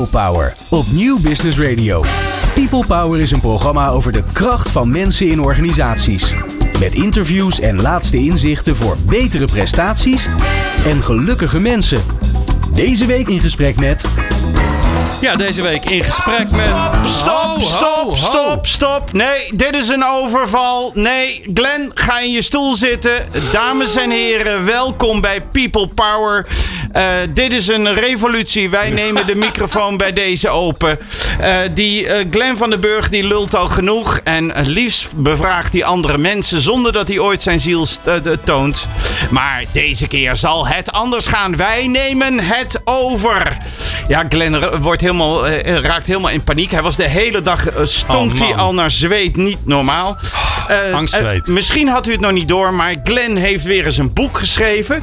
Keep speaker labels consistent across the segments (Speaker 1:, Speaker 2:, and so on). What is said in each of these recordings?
Speaker 1: People Power op Nieuw Business Radio. People Power is een programma over de kracht van mensen in organisaties. Met interviews en laatste inzichten voor betere prestaties en gelukkige mensen. Deze week in gesprek met
Speaker 2: Ja, deze week in gesprek met...
Speaker 3: Stop, stop, stop, stop. Nee, dit is een overval. Nee, Glenn, ga in je stoel zitten. Dames en heren, welkom bij People Power. Eh, dit is een revolutie. Wij nemen de microfoon bij deze open. Eh, die eh, Glenn van den Burg die lult al genoeg. En het liefst bevraagt hij andere mensen zonder dat hij ooit zijn ziel toont. Maar deze keer zal het anders gaan. Wij nemen het over. Ja, Glenn r- wordt helemaal, eh, raakt helemaal in paniek. Hij was de hele dag, eh, stonk
Speaker 2: Oh,
Speaker 3: hij al naar zweet. Niet normaal. Eh,
Speaker 2: angstzweet.
Speaker 3: eh, misschien had u het nog niet door, maar Glenn heeft weer eens een boek geschreven.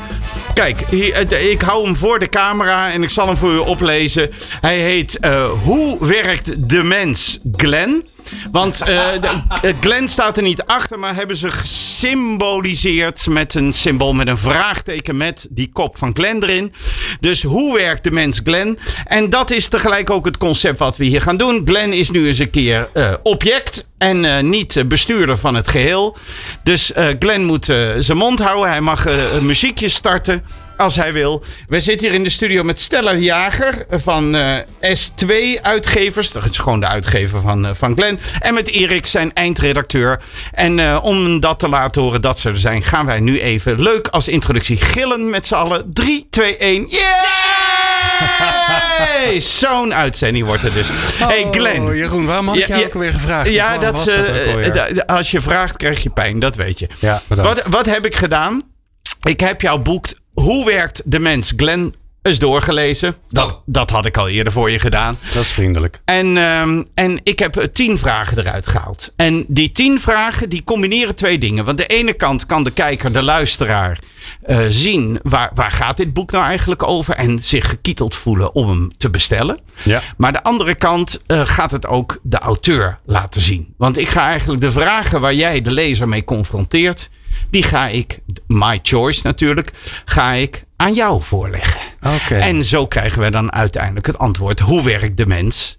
Speaker 3: Kijk, ik hou hem voor de camera en ik zal hem voor u oplezen. Hij heet eh, Hoe werkt de mens, Glenn? Want eh, eh, Glenn staat er niet achter, maar hebben ze gesymboliseerd met een symbool met een vraagteken met die kop van Glenn erin. Dus hoe werkt de mens Glenn? En dat is tegelijk ook het concept wat we hier gaan doen. Glenn is nu eens een keer object en eh, niet bestuurder van het geheel. Dus eh, Glenn moet eh, zijn mond houden. Hij mag eh, een muziekje starten als hij wil. We zitten hier in de studio met Stella Jager van eh, S2 Uitgevers. Dat is gewoon de uitgever van, van Glenn. En met Erik, zijn eindredacteur. En om dat te laten horen dat ze er zijn, gaan wij nu even leuk als introductie gillen met z'n allen. 3, 2, 1. Yay! Zo'n uitzending wordt het dus. hey Glenn.
Speaker 2: Oh, Jeroen, waarom had ik jou
Speaker 3: ja,
Speaker 2: ook alweer gevraagd?
Speaker 3: Ja, dat, da- als je vraagt, krijg je pijn. Dat weet je.
Speaker 2: Ja.
Speaker 3: Wat, wat heb ik gedaan? Ik heb jouw boek Hoe werkt de mens? Glenn eens doorgelezen. Dat,
Speaker 2: Oh.
Speaker 3: dat had ik al eerder voor je gedaan.
Speaker 2: Dat is vriendelijk.
Speaker 3: En, ehm, en ik heb eh, tien vragen eruit gehaald. En die tien vragen die combineren twee dingen. Want de ene kant kan de kijker, de luisteraar, eh, zien waar, waar gaat dit boek nou eigenlijk over. En zich gekieteld voelen om hem te bestellen.
Speaker 2: Ja.
Speaker 3: Maar de andere kant eh, gaat het ook de auteur laten zien. Want ik ga eigenlijk de vragen waar jij de lezer mee confronteert. Die ga ik, my choice natuurlijk, ga ik aan jou voorleggen.
Speaker 2: Oké.
Speaker 3: En zo krijgen we dan uiteindelijk het antwoord. Hoe werkt de mens?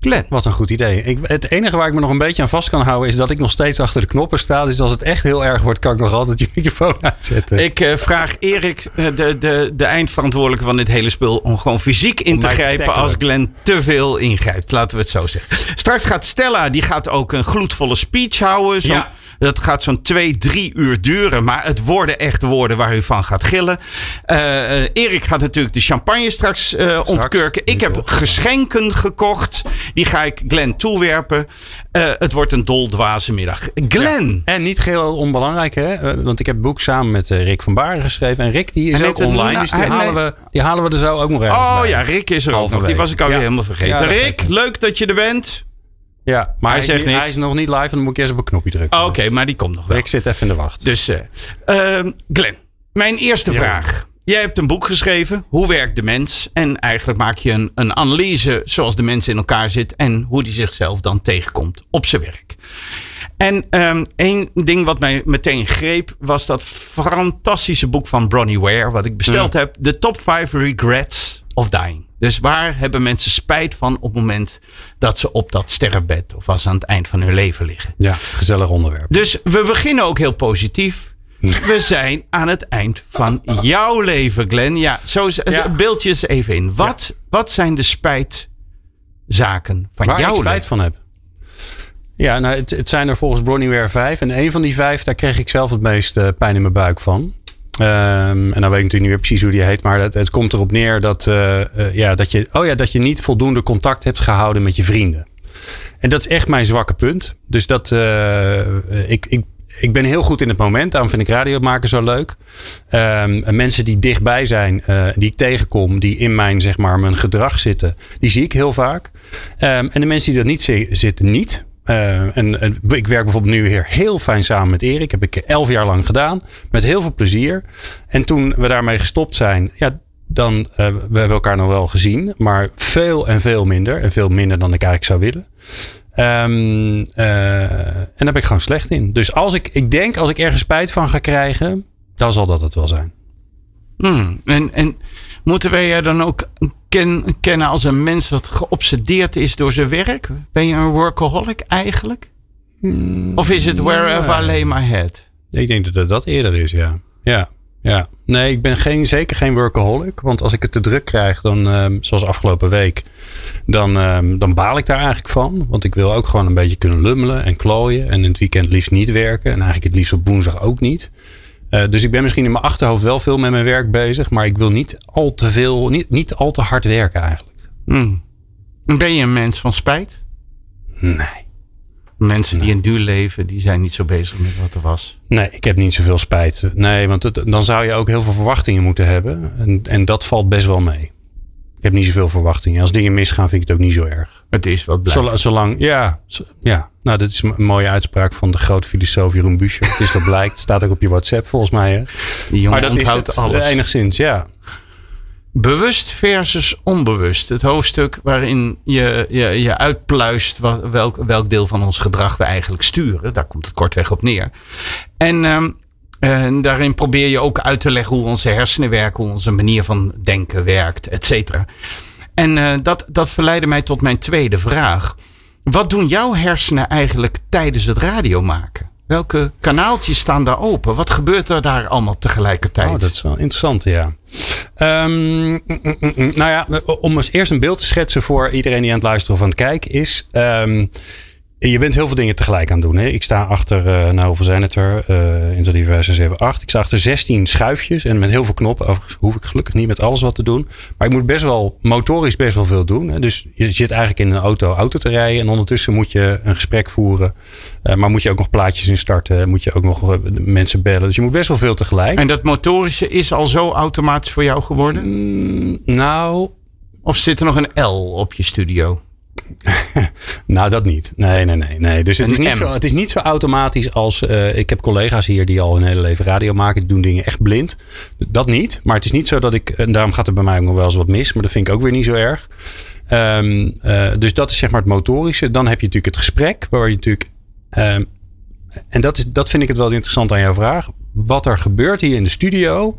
Speaker 3: Glenn.
Speaker 2: Wat een goed idee. Ik, het enige waar ik me nog een beetje aan vast kan houden is dat ik nog steeds achter de knoppen sta. Dus als het echt heel erg wordt, kan ik nog altijd je microfoon uitzetten.
Speaker 3: Ik eh, vraag Erik, eh, de, de, de eindverantwoordelijke van dit hele spel, om gewoon fysiek in
Speaker 2: Om
Speaker 3: te grijpen als Glenn te veel ingrijpt. Laten we het zo zeggen. Straks gaat Stella, die gaat ook een gloedvolle speech houden. Zo,
Speaker 2: Ja.
Speaker 3: Dat gaat zo'n twee, drie uur duren. Maar het worden echt woorden waar u van gaat gillen. Eh, Erik gaat natuurlijk de champagne straks eh, ontkurken. Ik heb
Speaker 2: toch.
Speaker 3: geschenken gekocht. Die ga ik Glenn toewerpen. Het wordt een doldwaze middag. Glenn.
Speaker 2: En niet geheel onbelangrijk, hè? Want ik heb het boek samen met Rick van Baren geschreven. En Rick die is ook online. Dus die, halen we, die halen we er zo ook nog ergens
Speaker 3: Oh
Speaker 2: bij.
Speaker 3: ja, Rick is er ook nog. Die was ik alweer
Speaker 2: Ja.
Speaker 3: helemaal vergeten.
Speaker 2: Ja,
Speaker 3: Rick, leuk dat je er bent.
Speaker 2: Ja, maar hij,
Speaker 3: zegt
Speaker 2: is,
Speaker 3: niks.
Speaker 2: hij is nog niet live. En dan moet ik eerst op een knopje drukken.
Speaker 3: Oh, Oké, maar die komt nog wel.
Speaker 2: Rick zit even in de wacht.
Speaker 3: Dus, ehm, Glenn, mijn eerste vraag. Jij hebt een boek geschreven, Hoe werkt de mens? En eigenlijk maak je een, een analyse zoals de mens in elkaar zit en hoe die zichzelf dan tegenkomt op zijn werk. En ehm één ding wat mij meteen greep was dat fantastische boek van Bronnie Ware, wat ik besteld heb, The Top 5 Regrets of Dying. Dus waar hebben mensen spijt van op het moment dat ze op dat sterrenbed of als ze aan het eind van hun leven liggen?
Speaker 2: Ja, gezellig onderwerp.
Speaker 3: Dus we beginnen ook heel positief. We zijn aan het eind van jouw leven, Glenn. Ja, zo
Speaker 2: Ja.
Speaker 3: beeld je eens even in. Wat, wat zijn de spijtzaken van
Speaker 2: Waar
Speaker 3: jouw
Speaker 2: ik spijt
Speaker 3: leven?
Speaker 2: van heb. Ja, nou, het, het zijn er volgens Bronnyware vijf. En een van die vijf, daar kreeg ik zelf het meest eh, pijn in mijn buik van. Ehm, en dan weet ik natuurlijk niet meer precies hoe die heet. Maar het, het komt erop neer dat, eh, eh, ja, dat, je, oh ja, dat je niet voldoende contact hebt gehouden met je vrienden. En dat is echt mijn zwakke punt. Dus dat, eh, ik, ik, ik ben heel goed in het moment. Daarom vind ik radio maken zo leuk. En mensen die dichtbij zijn, die ik tegenkom, die in mijn, zeg maar, mijn gedrag zitten, die zie ik heel vaak. Ehm, en de mensen die dat niet zi- zitten, niet. Eh, en, ik werk bijvoorbeeld nu weer heel fijn samen met Erik. Heb ik elf jaar lang gedaan. Met heel veel plezier. En toen we daarmee gestopt zijn, ja, dan uh, we hebben elkaar nog wel gezien. Maar veel en veel minder. En veel minder dan ik eigenlijk zou willen. Um, uh, en daar ben ik gewoon slecht in. Dus als ik, ik denk als ik ergens spijt van ga krijgen, dan zal dat het wel zijn.
Speaker 3: Hmm, en, en moeten wij er dan ook ken, kennen als een mens dat geobsedeerd is door zijn werk? Ben je een workaholic eigenlijk? of is het wherever I lay my head?
Speaker 2: Ik denk dat het dat eerder is, ja. Ja, ja. Nee, ik ben geen, zeker geen workaholic. Want als ik het te druk krijg, dan, ehm, zoals afgelopen week, dan, ehm, dan baal ik daar eigenlijk van. Want ik wil ook gewoon een beetje kunnen lummelen en klooien. En in het weekend liefst niet werken. En eigenlijk het liefst op woensdag ook niet. Eh, dus ik ben misschien in mijn achterhoofd wel veel met mijn werk bezig. Maar ik wil niet al te veel, niet, niet al te hard werken eigenlijk.
Speaker 3: Hmm. Ben je een mens van spijt?
Speaker 2: Nee.
Speaker 3: Mensen die in duur leven, die zijn niet zo bezig met wat er was.
Speaker 2: Nee, ik heb niet zoveel spijt. Nee, want het, dan zou je ook heel veel verwachtingen moeten hebben. En, en dat valt best wel mee. Ik heb niet zoveel verwachtingen. Als dingen misgaan, vind ik het ook niet zo erg.
Speaker 3: Het is wat blijft.
Speaker 2: Zolang, ja, ja. Nou, dit is een mooie uitspraak van de grote filosoof Jeroen Buescher. Het is dat blijkt. Staat ook op je WhatsApp volgens mij. Hè?
Speaker 3: Die jongen
Speaker 2: Maar dat is
Speaker 3: onthoudt
Speaker 2: het
Speaker 3: alles.
Speaker 2: enigszins, ja.
Speaker 3: Bewust versus onbewust. Het hoofdstuk waarin je, je, je uitpluist wa- welk, welk deel van ons gedrag we eigenlijk sturen. Daar komt het kortweg op neer. En, ehm, en daarin probeer je ook uit te leggen hoe onze hersenen werken, hoe onze manier van denken werkt, et cetera. En eh, dat, dat verleidde mij tot mijn tweede vraag. Wat doen jouw hersenen eigenlijk tijdens het radio maken? Welke kanaaltjes staan daar open? Wat gebeurt er daar allemaal tegelijkertijd?
Speaker 2: Oh, dat is wel interessant, ja. Ehm, nou ja, om eens eerst een beeld te schetsen voor iedereen die aan het luisteren of aan het kijken is. ehm, je bent heel veel dingen tegelijk aan het doen. Hè? Ik sta achter, eh, nou hoeveel zijn het er? Eh in 3, 5, 6, 7, 8. Ik sta achter 16 schuifjes en met heel veel knoppen. Overigens hoef ik gelukkig niet met alles wat te doen. Maar ik moet best wel, motorisch best wel veel doen. Hè? Dus je zit eigenlijk in een auto auto te rijden. En ondertussen moet je een gesprek voeren. Eh, maar moet je ook nog plaatjes instarten. Moet je ook nog mensen bellen. Dus je moet best wel veel tegelijk.
Speaker 3: En dat motorische is al zo automatisch voor jou geworden?
Speaker 2: Nou,
Speaker 3: Of zit er nog een L op je studio?
Speaker 2: Nou, dat niet. Nee, nee, nee. nee. Dus het is, niet zo, het is niet zo automatisch als. eh, ik heb collega's hier die al hun hele leven radio maken. Die doen dingen echt blind. Dat niet. Maar het is niet zo dat ik. En daarom gaat er bij mij ook nog wel eens wat mis. Maar dat vind ik ook weer niet zo erg. Ehm, eh, dus dat is zeg maar het motorische. Dan heb je natuurlijk het gesprek. Waar je natuurlijk. ehm, en dat, is, dat vind ik het wel interessant aan jouw vraag. Wat er gebeurt hier in de studio.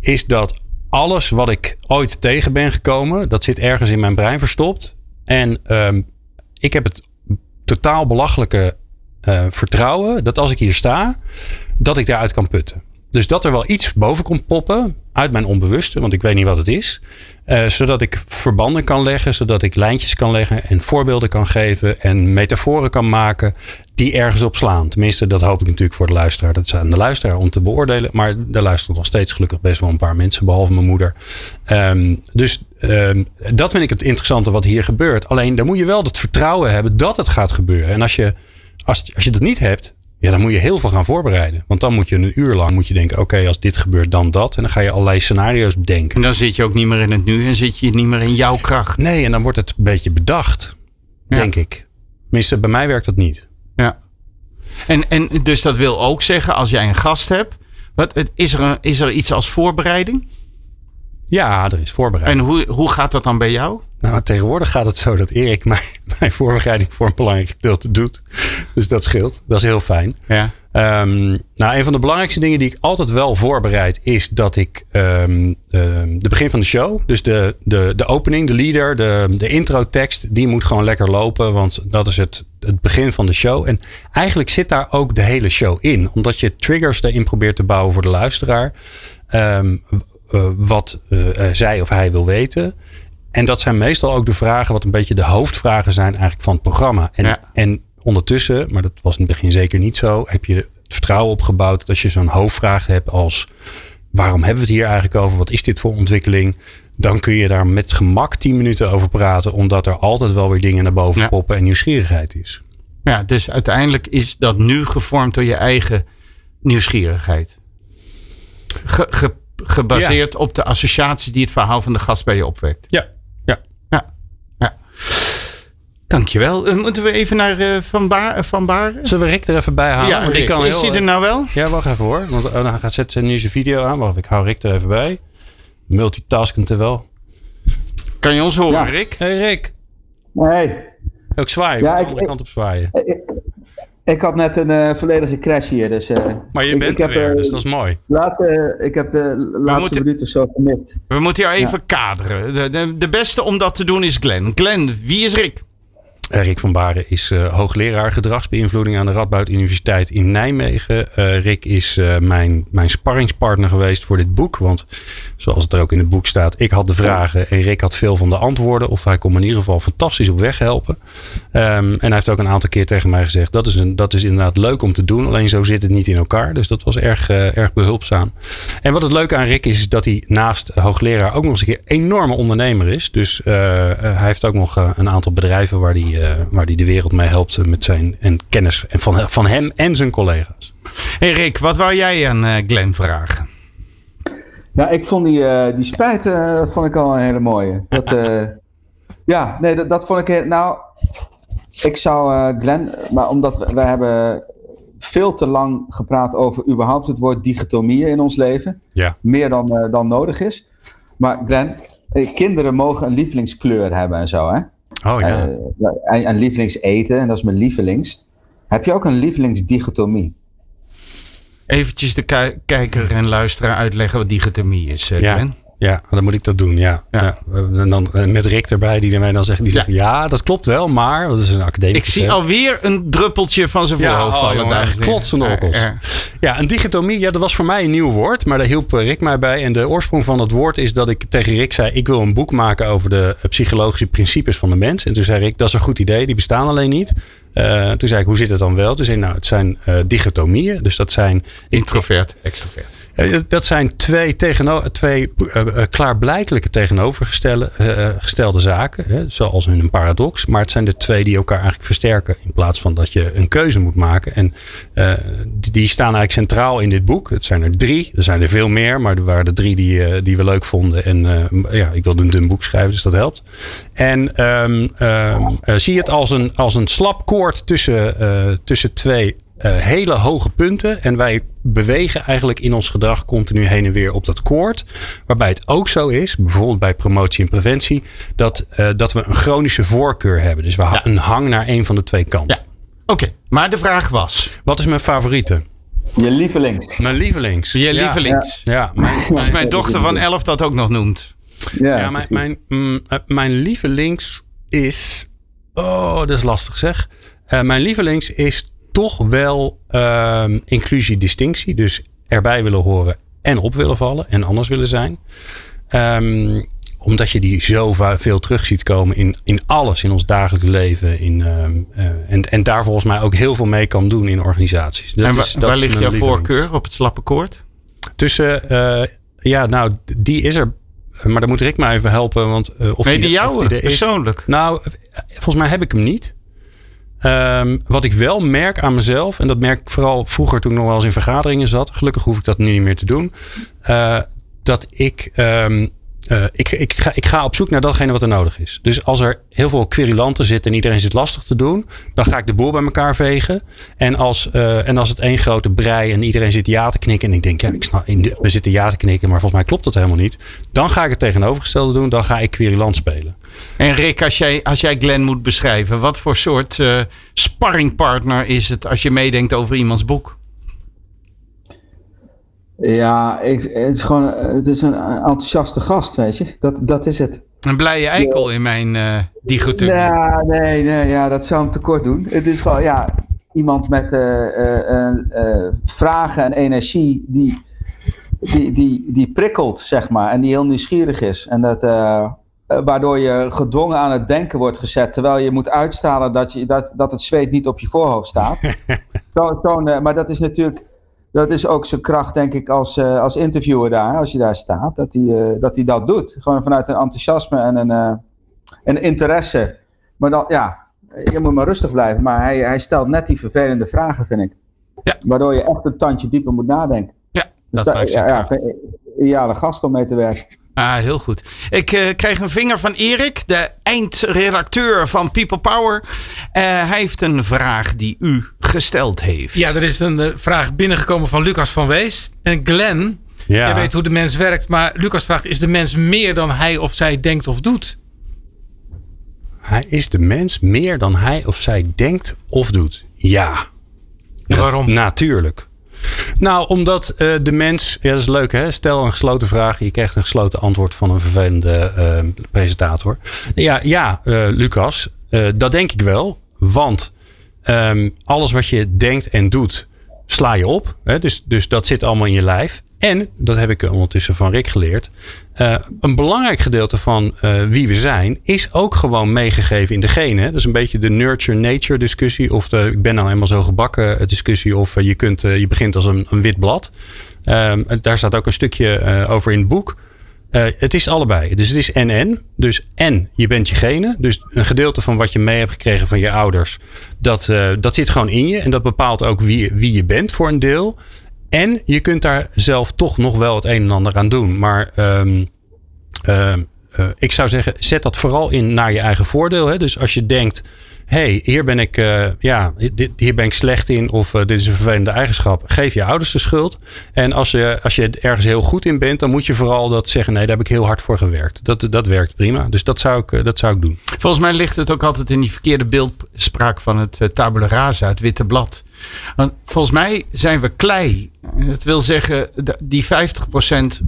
Speaker 2: Is dat alles wat ik ooit tegen ben gekomen. Dat zit ergens in mijn brein verstopt. En ehm, ik heb het totaal belachelijke eh, vertrouwen dat als ik hier sta, dat ik daaruit kan putten. Dus dat er wel iets boven komt poppen uit mijn onbewuste, want ik weet niet wat het is. eh, zodat ik verbanden kan leggen, zodat ik lijntjes kan leggen en voorbeelden kan geven en metaforen kan maken die ergens op slaan. Tenminste, dat hoop ik natuurlijk voor de luisteraar. Dat aan de luisteraar om te beoordelen. Maar er luisteren nog steeds gelukkig best wel een paar mensen, behalve mijn moeder. Ehm, dus ehm, dat vind ik het interessante wat hier gebeurt. Alleen dan moet je wel het vertrouwen hebben dat het gaat gebeuren. En als je, als, als je dat niet hebt, ja, dan moet je heel veel gaan voorbereiden. Want dan moet je een uur lang moet je denken: oké, als dit gebeurt, dan dat. En dan ga je allerlei scenario's bedenken.
Speaker 3: En dan zit je ook niet meer in het nu en zit je niet meer in jouw kracht.
Speaker 2: Nee, en dan wordt het een beetje bedacht,
Speaker 3: Ja.
Speaker 2: denk ik. Tenminste, bij mij werkt dat niet.
Speaker 3: Ja. En, en dus dat wil ook zeggen, als jij een gast hebt, wat, is, er een, is er iets als voorbereiding?
Speaker 2: Ja, er is voorbereiding.
Speaker 3: En hoe, hoe gaat dat dan bij jou?
Speaker 2: Nou, tegenwoordig gaat het zo dat Erik mijn, mijn voorbereiding voor een belangrijk gedeelte doet. Dus dat scheelt. Dat is heel fijn.
Speaker 3: Ja.
Speaker 2: Ehm, nou, een van de belangrijkste dingen die ik altijd wel voorbereid is dat ik ehm, de begin van de show, dus de, de, de opening, de leader, de, de intro-tekst, die moet gewoon lekker lopen, want dat is het, het begin van de show. En eigenlijk zit daar ook de hele show in, omdat je triggers erin probeert te bouwen voor de luisteraar, wat eh, eh, zij of hij wil weten. En dat zijn meestal ook de vragen, wat een beetje de hoofdvragen zijn eigenlijk van het programma. En,
Speaker 3: Ja.
Speaker 2: en ondertussen, maar dat was in het begin zeker niet zo, heb je het vertrouwen opgebouwd dat als je zo'n hoofdvraag hebt als waarom hebben we het hier eigenlijk over? Wat is dit voor ontwikkeling? Dan kun je daar met gemak 10 minuten over praten, omdat er altijd wel weer dingen naar boven
Speaker 3: Ja.
Speaker 2: poppen en nieuwsgierigheid is.
Speaker 3: ja, dus uiteindelijk is dat nu gevormd door je eigen nieuwsgierigheid. Ge- ge- gebaseerd op de associaties die het verhaal van de gast bij je opwekt.
Speaker 2: Ja, ja.
Speaker 3: Ja. ja. Dankjewel. Eh, Moeten we even naar eh, Van, ba van Baren?
Speaker 2: Zullen we Rick er even bij halen?
Speaker 3: ja,
Speaker 2: die kan
Speaker 3: is hij er nou wel?
Speaker 2: Ja, wacht even hoor. Want oh, dan gaat zetten nu zijn video aan. Wacht, ik hou Rick er even bij. Multitasken terwijl.
Speaker 3: Kan je ons horen,
Speaker 4: Ja.
Speaker 3: Rick?
Speaker 2: Hey Rick.
Speaker 4: Nee,
Speaker 2: Ook zwaaien.
Speaker 4: Ja,
Speaker 2: Ja, de
Speaker 4: ik-
Speaker 2: andere kant op zwaaien.
Speaker 4: Ik had net een uh, volledige crash hier. Dus, uh,
Speaker 2: maar je
Speaker 4: ik,
Speaker 2: bent
Speaker 4: ik heb,
Speaker 2: er weer,
Speaker 4: uh,
Speaker 2: dus dat is mooi.
Speaker 4: Laat, ik heb de laatste
Speaker 3: moeten,
Speaker 4: minuten zo gemist.
Speaker 3: We moeten jou even ja. kaderen. De, de, de, beste om dat te doen is Glenn. Glenn, wie is Rick?
Speaker 2: Rick van Baren is uh, hoogleraar gedragsbeïnvloeding aan de Radboud Universiteit in Nijmegen. Uh, Rick is uh, mijn, mijn sparringspartner geweest voor dit boek. Want zoals het er ook in het boek staat, ik had de vragen en Rick had veel van de antwoorden. Of hij kon me in ieder geval fantastisch op weg helpen. Um, en hij heeft ook een aantal keer tegen mij gezegd, dat is, een, dat is inderdaad leuk om te doen. Alleen zo zit het niet in elkaar. Dus dat was erg, erg behulpzaam. En wat het leuke aan Rick is, is dat hij naast hoogleraar ook nog eens een keer enorme ondernemer is. Dus hij heeft ook nog een aantal bedrijven waar hij waar hij de wereld mee helpt met zijn en kennis en van, van hem en zijn collega's.
Speaker 3: Hey Rick, wat wou jij aan uh, Glenn vragen?
Speaker 4: Ja, ik vond die, uh, die spijt vond ik al een hele mooie. Dat, ja, nee, dat, dat vond ik. Nou, ik zou Glenn, maar omdat we, we hebben veel te lang gepraat over überhaupt het woord dichotomie in ons leven.
Speaker 2: Ja.
Speaker 4: Meer dan, dan nodig is. Maar Glenn, kinderen mogen een lievelingskleur hebben en zo, hè?
Speaker 2: Oh ja.
Speaker 4: Uh, en, en lievelingseten, en dat is mijn lievelings. Heb je ook een lievelingsdichotomie?
Speaker 3: Eventjes de kijker en luisteraar uitleggen wat dichotomie is, uh,
Speaker 2: ja. Ja, dan moet ik dat doen, ja. ja. ja. En dan met Rick erbij, die mij dan zegt, die zegt, ja, dat klopt wel, maar, dat is een academicus.
Speaker 3: Ik zie
Speaker 2: hè.
Speaker 3: alweer een druppeltje van zijn voorhoofd
Speaker 2: ja, oh,
Speaker 3: vallen.
Speaker 2: Echt klotsende okkels. Ja, ja, een dichotomie, ja, dat was voor mij een nieuw woord, maar daar hielp Rick mij bij. En de oorsprong van dat woord is dat ik tegen Rick zei, ik wil een boek maken over de psychologische principes van de mens. En toen zei Rick, dat is een goed idee, die bestaan alleen niet. Uh, toen zei ik, hoe zit het dan wel? Toen zei ik, nou, het zijn uh, dichotomieën. Dus dat zijn...
Speaker 3: Introvert, extrovert.
Speaker 2: Uh, dat zijn twee, tegeno twee klaarblijkelijke tegenovergestelde gestelde zaken. Hè, zoals in een paradox. Maar het zijn de twee die elkaar eigenlijk versterken. In plaats van dat je een keuze moet maken. En die, staan eigenlijk centraal in dit boek. Het zijn er drie. Er zijn er veel meer. Maar er waren de drie die, die we leuk vonden. En ja, ik wilde een dun boek schrijven, dus dat helpt. En um, um, zie het als een, als een slap koord tussen, tussen twee hele hoge punten. En wij bewegen eigenlijk in ons gedrag continu heen en weer op dat koord. Waarbij het ook zo is, bijvoorbeeld bij promotie en preventie, dat, uh, dat we een chronische voorkeur hebben. Dus we ja. een hang naar een van de twee kanten.
Speaker 3: Ja. Oké, okay. maar de vraag was:
Speaker 2: wat is mijn favoriete?
Speaker 4: Je lievelings.
Speaker 2: Mijn lievelings.
Speaker 3: Je lievelings.
Speaker 2: Ja, ja mijn,
Speaker 3: mijn, Als mijn dochter van 11 dat ook nog noemt.
Speaker 2: Ja, ja mijn, mijn, mm, mijn lievelings is. Oh, dat is lastig zeg. Uh, mijn lievelings is toch wel uh, inclusie-distinctie. Dus erbij willen horen en op willen vallen en anders willen zijn. Um, omdat je die zo veel terug ziet komen in, in alles in ons dagelijks leven. In, um, uh, en, en daar volgens mij ook heel veel mee kan doen in organisaties.
Speaker 3: Dat en wa, is, dat waar ligt jouw voorkeur op het slappe koord?
Speaker 2: Tussen, uh, ja, nou, die is er maar dan moet Rick mij even helpen. Want, uh, of
Speaker 3: nee,
Speaker 2: die,
Speaker 3: die jouwe,
Speaker 2: er
Speaker 3: persoonlijk.
Speaker 2: Nou, volgens mij heb ik hem niet. Um, wat ik wel merk aan mezelf, en dat merk ik vooral vroeger toen ik nog wel eens in vergaderingen zat. Gelukkig hoef ik dat nu niet meer te doen. Uh, dat ik, um, uh, ik, ik, ga, ik ga op zoek naar datgene wat er nodig is. Dus als er heel veel querulanten zitten en iedereen zit lastig te doen, dan ga ik de boel bij elkaar vegen. En als, uh, en als het één grote brei en iedereen zit ja te knikken en ik denk, ja, ik snap, we zitten ja te knikken, maar volgens mij klopt dat helemaal niet. Dan ga ik het tegenovergestelde doen, dan ga ik querulant spelen.
Speaker 3: En Rick, als jij, als jij moet beschrijven, wat voor soort uh, sparringpartner is het als je meedenkt over iemands boek?
Speaker 4: Ja, ik, het is gewoon het is een enthousiaste gast, weet je. Dat, dat is het.
Speaker 3: Een blije eikel ja. in mijn uh.
Speaker 4: Ja, nee, nee, ja, dat zou hem tekort doen. Het is gewoon, ja, iemand met uh, uh, vragen en energie die, die, die, die prikkelt, zeg maar. En die heel nieuwsgierig is. En dat, waardoor je gedwongen aan het denken wordt gezet. Terwijl je moet uitstalen dat, je, dat, dat het zweet niet op je voorhoofd staat. zo, zo, maar dat is natuurlijk dat is ook zijn kracht, denk ik, als, uh, als interviewer daar, als je daar staat, dat hij uh, dat, hij dat doet. Gewoon vanuit een enthousiasme en een, uh, een interesse. Maar dan, ja, je moet maar rustig blijven. Maar hij, hij stelt net die vervelende vragen, vind ik.
Speaker 3: Ja.
Speaker 4: Waardoor je echt een tandje dieper moet nadenken.
Speaker 3: Ja, dat
Speaker 4: dus
Speaker 3: maakt
Speaker 4: ja, ja, ideale gast om mee te werken.
Speaker 3: Ah, heel goed. Ik uh, kreeg een vinger van Erik, de eindredacteur van People Power. Uh, hij heeft een vraag die u gesteld heeft.
Speaker 5: Ja, er is een uh, vraag binnengekomen van Lucas van Wees. En Glenn, ja. jij weet hoe de mens werkt. Maar Lucas vraagt, is de mens meer dan hij of zij denkt of doet?
Speaker 2: Hij is de mens meer dan hij of zij denkt of doet. Ja.
Speaker 5: waarom?
Speaker 2: Natuurlijk. Nou, omdat uh, de mens. Ja, dat is leuk hè. Stel een gesloten vraag. Je krijgt een gesloten antwoord van een vervelende uh, presentator. Ja, ja uh, Lucas. dat denk ik wel. Want um, alles wat je denkt en doet. Sla je op. Hè? Dus, dus dat zit allemaal in je lijf. En, dat heb ik ondertussen van Rick geleerd. Uh, een belangrijk gedeelte van uh, wie we zijn is ook gewoon meegegeven in de genen. Dat is een beetje de nurture-nature discussie. Of de ik ben nou helemaal zo gebakken discussie. Of je, kunt, je begint als een, een wit blad. Ehm, daar staat ook een stukje over in het boek. Het is allebei. Dus het is en-en. Dus en je bent je genen. Dus een gedeelte van wat je mee hebt gekregen van je ouders. Dat, dat zit gewoon in je. En dat bepaalt ook wie, wie je bent voor een deel. En je kunt daar zelf toch nog wel het een en ander aan doen. Maar um, uh, ik zou zeggen, zet dat vooral in naar je eigen voordeel. Hè? Dus als je denkt, hey, hier ben ik, uh, ja, hier ben ik slecht in of uh, dit is een vervelende eigenschap. Geef je ouders de schuld. En als je, als je ergens heel goed in bent, dan moet je vooral dat zeggen, nee, daar heb ik heel hard voor gewerkt. Dat, dat werkt prima. Dus dat zou, ik, dat zou ik doen.
Speaker 3: Volgens mij ligt het ook altijd in die verkeerde beeldspraak van het tabula rasa, het witte blad. Want volgens mij zijn we klei. Dat wil zeggen, die 50%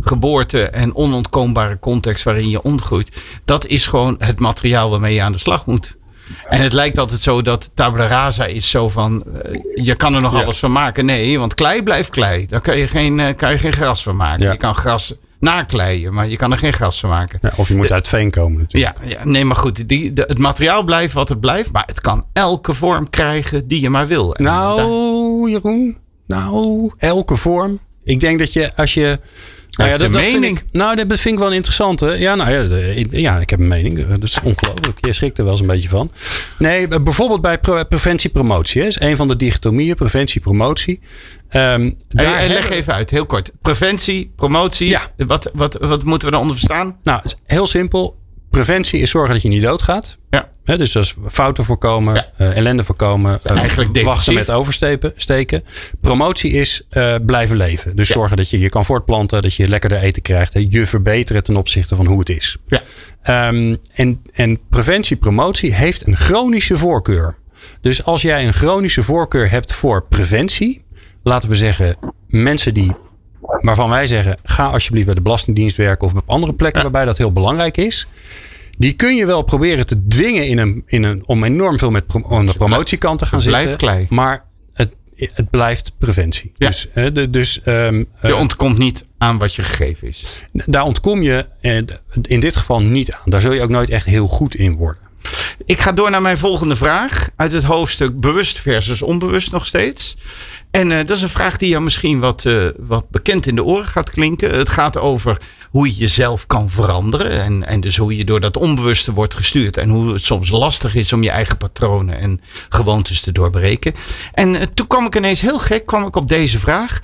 Speaker 3: geboorte en onontkoombare context waarin je ontgroeit, dat is gewoon het materiaal waarmee je aan de slag moet. En het lijkt altijd zo dat tabula rasa is zo van, uh, je kan er nog alles van maken. Nee, want klei blijft klei. Daar kan je geen, uh, kan je geen gras van maken. Ja. Je kan gras nakleien, maar je kan er geen gras van maken.
Speaker 2: Ja, of je moet uit veen komen natuurlijk.
Speaker 3: Ja, ja nee, maar goed, die, de, het materiaal blijft wat het blijft, maar het kan elke vorm krijgen die je maar wil.
Speaker 2: nou, Jeroen, nou, elke vorm. Ik denk dat je als je
Speaker 3: nou ja, dat, dat
Speaker 2: vind ik, nou, dat vind ik wel interessant. Hè? Ja, nou ja, ja, ik heb een mening. Dat is ongelooflijk. Je schrikt er wel eens een beetje van. Nee, bijvoorbeeld bij preventie-promotie. is een van de dichotomieën, preventie-promotie.
Speaker 3: Um, daar leg even uit, heel kort. Preventie, promotie. Ja. Wat, wat, wat moeten we daaronder verstaan?
Speaker 2: Nou, heel simpel. Preventie is zorgen dat je niet doodgaat. Ja. Dus dat is fouten voorkomen, uh, ellende voorkomen, uh, eigenlijk wachten met oversteken. Steken. Promotie is uh, blijven leven. Dus zorgen dat je je kan voortplanten, dat je lekkerder eten krijgt. Hè, je verbeteren ten opzichte van hoe het is. Ja. Um, en, en preventie, promotie heeft een chronische voorkeur. Dus als jij een chronische voorkeur hebt voor preventie, laten we zeggen, mensen die waarvan wij zeggen: ga alsjeblieft bij de Belastingdienst werken of op andere plekken waarbij dat heel belangrijk is. Die kun je wel proberen te dwingen in een, in een, om enorm veel met aan de promotiekant te gaan zitten.
Speaker 3: Blijft klei.
Speaker 2: Maar het, het blijft preventie. Ja. Dus, de, dus, um,
Speaker 3: je ontkomt niet aan wat je gegeven is.
Speaker 2: Daar ontkom je eh, in dit geval niet aan. Daar zul je ook nooit echt heel goed in worden.
Speaker 3: Ik ga door naar mijn volgende vraag. Uit het hoofdstuk bewust versus onbewust nog steeds. En uh, dat is een vraag die jou misschien wat, uh, wat bekend in de oren gaat klinken. Het gaat over hoe je jezelf kan veranderen. En, en dus hoe je door dat onbewuste wordt gestuurd. En hoe het soms lastig is om je eigen patronen en gewoontes te doorbreken. En uh, toen kwam ik ineens heel gek kwam ik op deze vraag.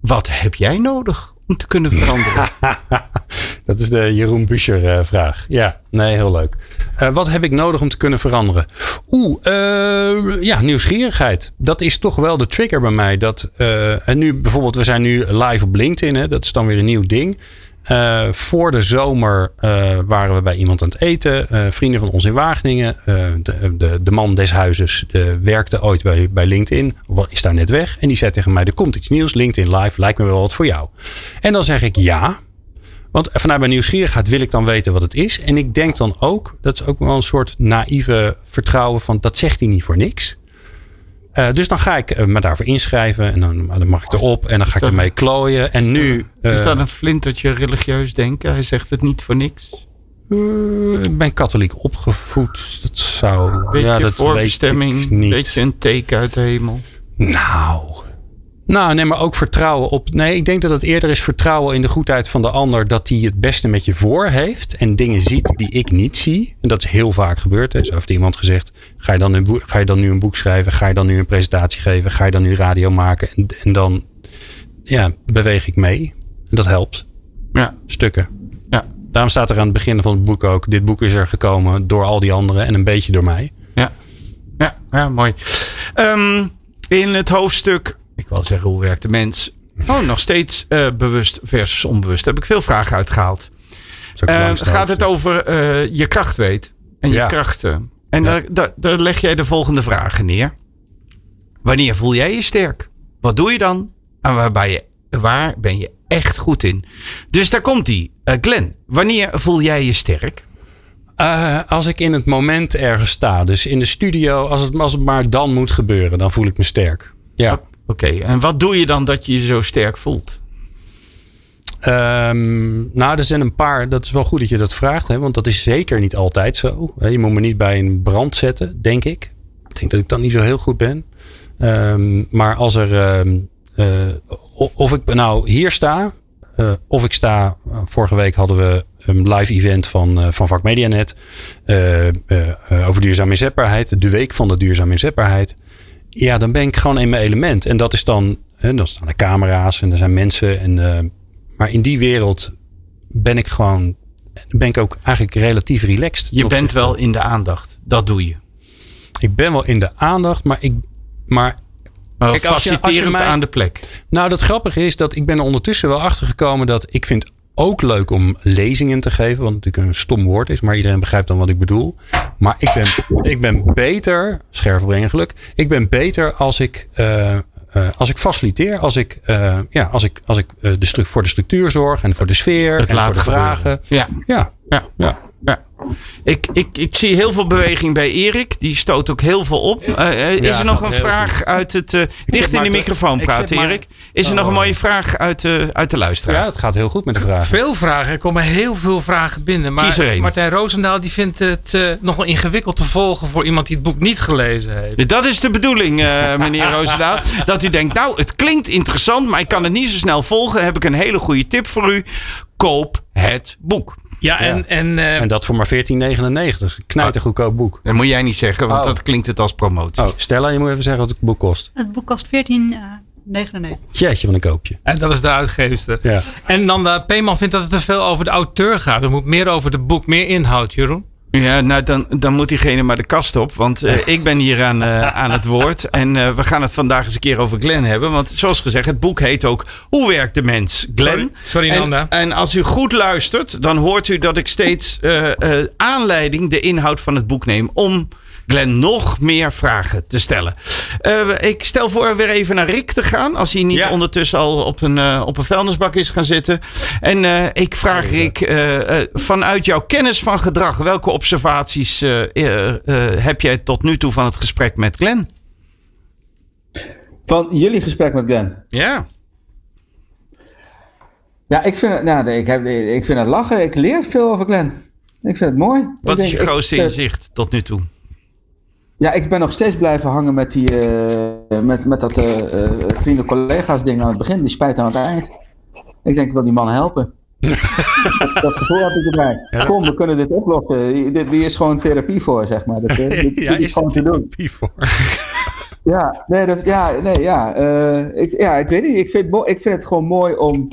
Speaker 3: Wat heb jij nodig te kunnen veranderen?
Speaker 2: dat is de Jeroen Buscher uh, vraag. Ja, nee, heel leuk. Uh, wat heb ik nodig om te kunnen veranderen? Oeh, uh, ja, nieuwsgierigheid. Dat is toch wel de trigger bij mij. Dat, en nu bijvoorbeeld, we zijn nu live op LinkedIn. Hè, dat is dan weer een nieuw ding. Uh, voor de zomer uh, waren we bij iemand aan het eten. Uh, vrienden van ons in Wageningen. De, de, de, man des huizes werkte ooit bij, bij LinkedIn. Is daar net weg. En die zei tegen mij: Er komt iets nieuws. LinkedIn Live lijkt me wel wat voor jou. En dan zeg ik ja. Want vanuit mijn nieuwsgierigheid wil ik dan weten wat het is. En ik denk dan ook, dat is ook wel een soort naïeve vertrouwen van dat zegt hij niet voor niks. Uh, dus dan ga ik uh, me daarvoor inschrijven en dan, dan mag ik erop en dan ga ik ermee klooien. En
Speaker 3: is
Speaker 2: nu.
Speaker 3: Uh, is dat een flintertje religieus denken? Hij zegt het niet voor niks.
Speaker 2: ik ben katholiek opgevoed. Dat zou.
Speaker 3: Beetje ja, dat voorbestemming, weet ik niet. Beetje een teken uit de hemel.
Speaker 2: Nou, nou, nee, maar ook vertrouwen op. Nee, ik denk dat het eerder is vertrouwen in de goedheid van de ander. Dat hij het beste met je voor heeft. En dingen ziet die ik niet zie. En dat is heel vaak gebeurd. Hè. Zo heeft iemand gezegd: ga je, dan een ga je dan nu een boek schrijven? Ga je dan nu een presentatie geven? Ga je dan nu radio maken? En, en dan ja, beweeg ik mee. En dat helpt. Ja. Stukken. Ja. Daarom staat er aan het begin van het boek ook: dit boek is er gekomen door al die anderen en een beetje door mij.
Speaker 3: Ja, ja, ja mooi. Um, in het hoofdstuk ik wil zeggen, hoe werkt de mens? Oh, nog steeds uh, bewust versus onbewust. Daar heb ik veel vragen uitgehaald. Uh, gaat het over uh, je kracht weet en je krachten. En ja. daar, daar, daar, leg jij de volgende vragen neer. wanneer voel jij je sterk? Wat doe je dan? En waarbij je, waar ben je echt goed in? Dus daar komt die. Uh, Glenn, wanneer voel jij je sterk?
Speaker 2: Uh, als ik in het moment ergens sta. Dus in de studio, als het, als het maar dan moet gebeuren, dan voel ik me sterk. Ja.
Speaker 3: Oké, en wat doe je dan dat je je zo sterk voelt?
Speaker 2: Um, nou, er zijn een paar. Dat is wel goed dat je dat vraagt, hè, want dat is zeker niet altijd zo. Je moet me niet bij een brand zetten, denk ik. Ik denk dat ik dan niet zo heel goed ben. Um, maar als er. Um, uh, of ik nou hier sta, uh, of ik sta. Uh, vorige week hadden we een live event van, van Vak Medianet. over duurzame inzetbaarheid. De week van de duurzame inzetbaarheid. Ja, dan ben ik gewoon in mijn element. En dat is dan. Hè, dan staan er camera's en er zijn mensen. En maar in die wereld ben ik gewoon, ben ik ook eigenlijk relatief relaxed.
Speaker 3: Je bent wel in de aandacht. Dat doe je.
Speaker 2: Ik ben wel in de aandacht, maar ik, maar
Speaker 3: maar Kijk, als je, als je mij, aan de plek.
Speaker 2: Nou, dat grappige is dat ik ben er ondertussen wel achtergekomen dat ik vind ook leuk om lezingen te geven. Wat natuurlijk een stom woord is, maar iedereen begrijpt dan wat ik bedoel. Maar ik ben, ik ben beter, scherf brengen geluk. Ik ben beter als ik uh, uh, als ik faciliteer, als ik, uh, ja, als ik, als ik de voor de structuur zorg en voor de sfeer
Speaker 3: Het
Speaker 2: en voor de vragen.
Speaker 3: Ja. Ja. ja. ja. Ik, ik, ik zie heel veel beweging bij Erik. Die stoot ook heel veel op. Uh, is er nog een vraag uit het. Uh, dicht in de microfoon praten, Erik. Is er nog een oh. mooie vraag uit de, uit de luisteraar?
Speaker 2: Ja, het gaat heel goed met de vragen.
Speaker 5: Veel vragen. Er komen heel veel vragen binnen. Maar Martijn Roosendaal die vindt het uh, nog wel ingewikkeld te volgen voor iemand die het boek niet gelezen heeft.
Speaker 3: Dat is de bedoeling, meneer Roosendaal. dat u denkt, nou, het klinkt interessant, maar ik kan het niet zo snel volgen. Dan heb ik een hele goede tip voor u. Koop het boek.
Speaker 5: Ja, en, En, uh,
Speaker 2: en dat voor maar 14,99. Knijt een goedkoop boek.
Speaker 3: Dat moet jij niet zeggen, want oh. dat klinkt het als promotie.
Speaker 2: Oh, Stella, je moet even zeggen wat het boek kost.
Speaker 6: Het boek kost 14,99.
Speaker 2: Jeetje, van een koopje.
Speaker 5: En dat is de uitgeefster. Ja. En dan de Peeman vindt dat het te veel over de auteur gaat. Er moet meer over het boek, meer inhoud, Jeroen.
Speaker 3: Ja, nou dan, dan moet diegene maar de kast op. Want uh, ik ben hier aan, uh, aan het woord. En uh, we gaan het vandaag eens een keer over Glenn hebben. Want zoals gezegd, het boek heet ook Hoe werkt de mens? Glenn. Sorry,
Speaker 5: sorry Nanda.
Speaker 3: En, en, als u goed luistert, dan hoort u dat ik steeds aanleiding, de inhoud van het boek neem. Om Glenn nog meer vragen te stellen. Uh, ik stel voor weer even naar Rick te gaan. Als hij niet ondertussen al op een, uh, op een vuilnisbak is gaan zitten. En uh, ik vraag Rick, vanuit jouw kennis van gedrag, welke observaties heb jij tot nu toe van het gesprek met Glenn?
Speaker 4: Van jullie gesprek met Glenn?
Speaker 3: Ja.
Speaker 4: Ja, ik vind, het, nou, ik, heb, ik vind het lachen. Ik leer veel over Glenn. Ik vind het mooi.
Speaker 3: Wat is je grootste inzicht tot nu toe?
Speaker 4: Ja, ik ben nog steeds blijven hangen met, die, uh, met, met dat uh, vrienden collega's ding aan het begin. Die spijt aan het eind. Ik denk, ik wil die man helpen. dat, gevoel heb ik erbij. Kom, we kunnen dit oplossen. Dit, hier is gewoon therapie voor, zeg maar. Dat, dit,
Speaker 2: ja, is gewoon te doen. voor.
Speaker 4: ja, nee, dat, ja, nee, ja. ik, ja, ik weet niet. Ik vind, ik vind het gewoon mooi om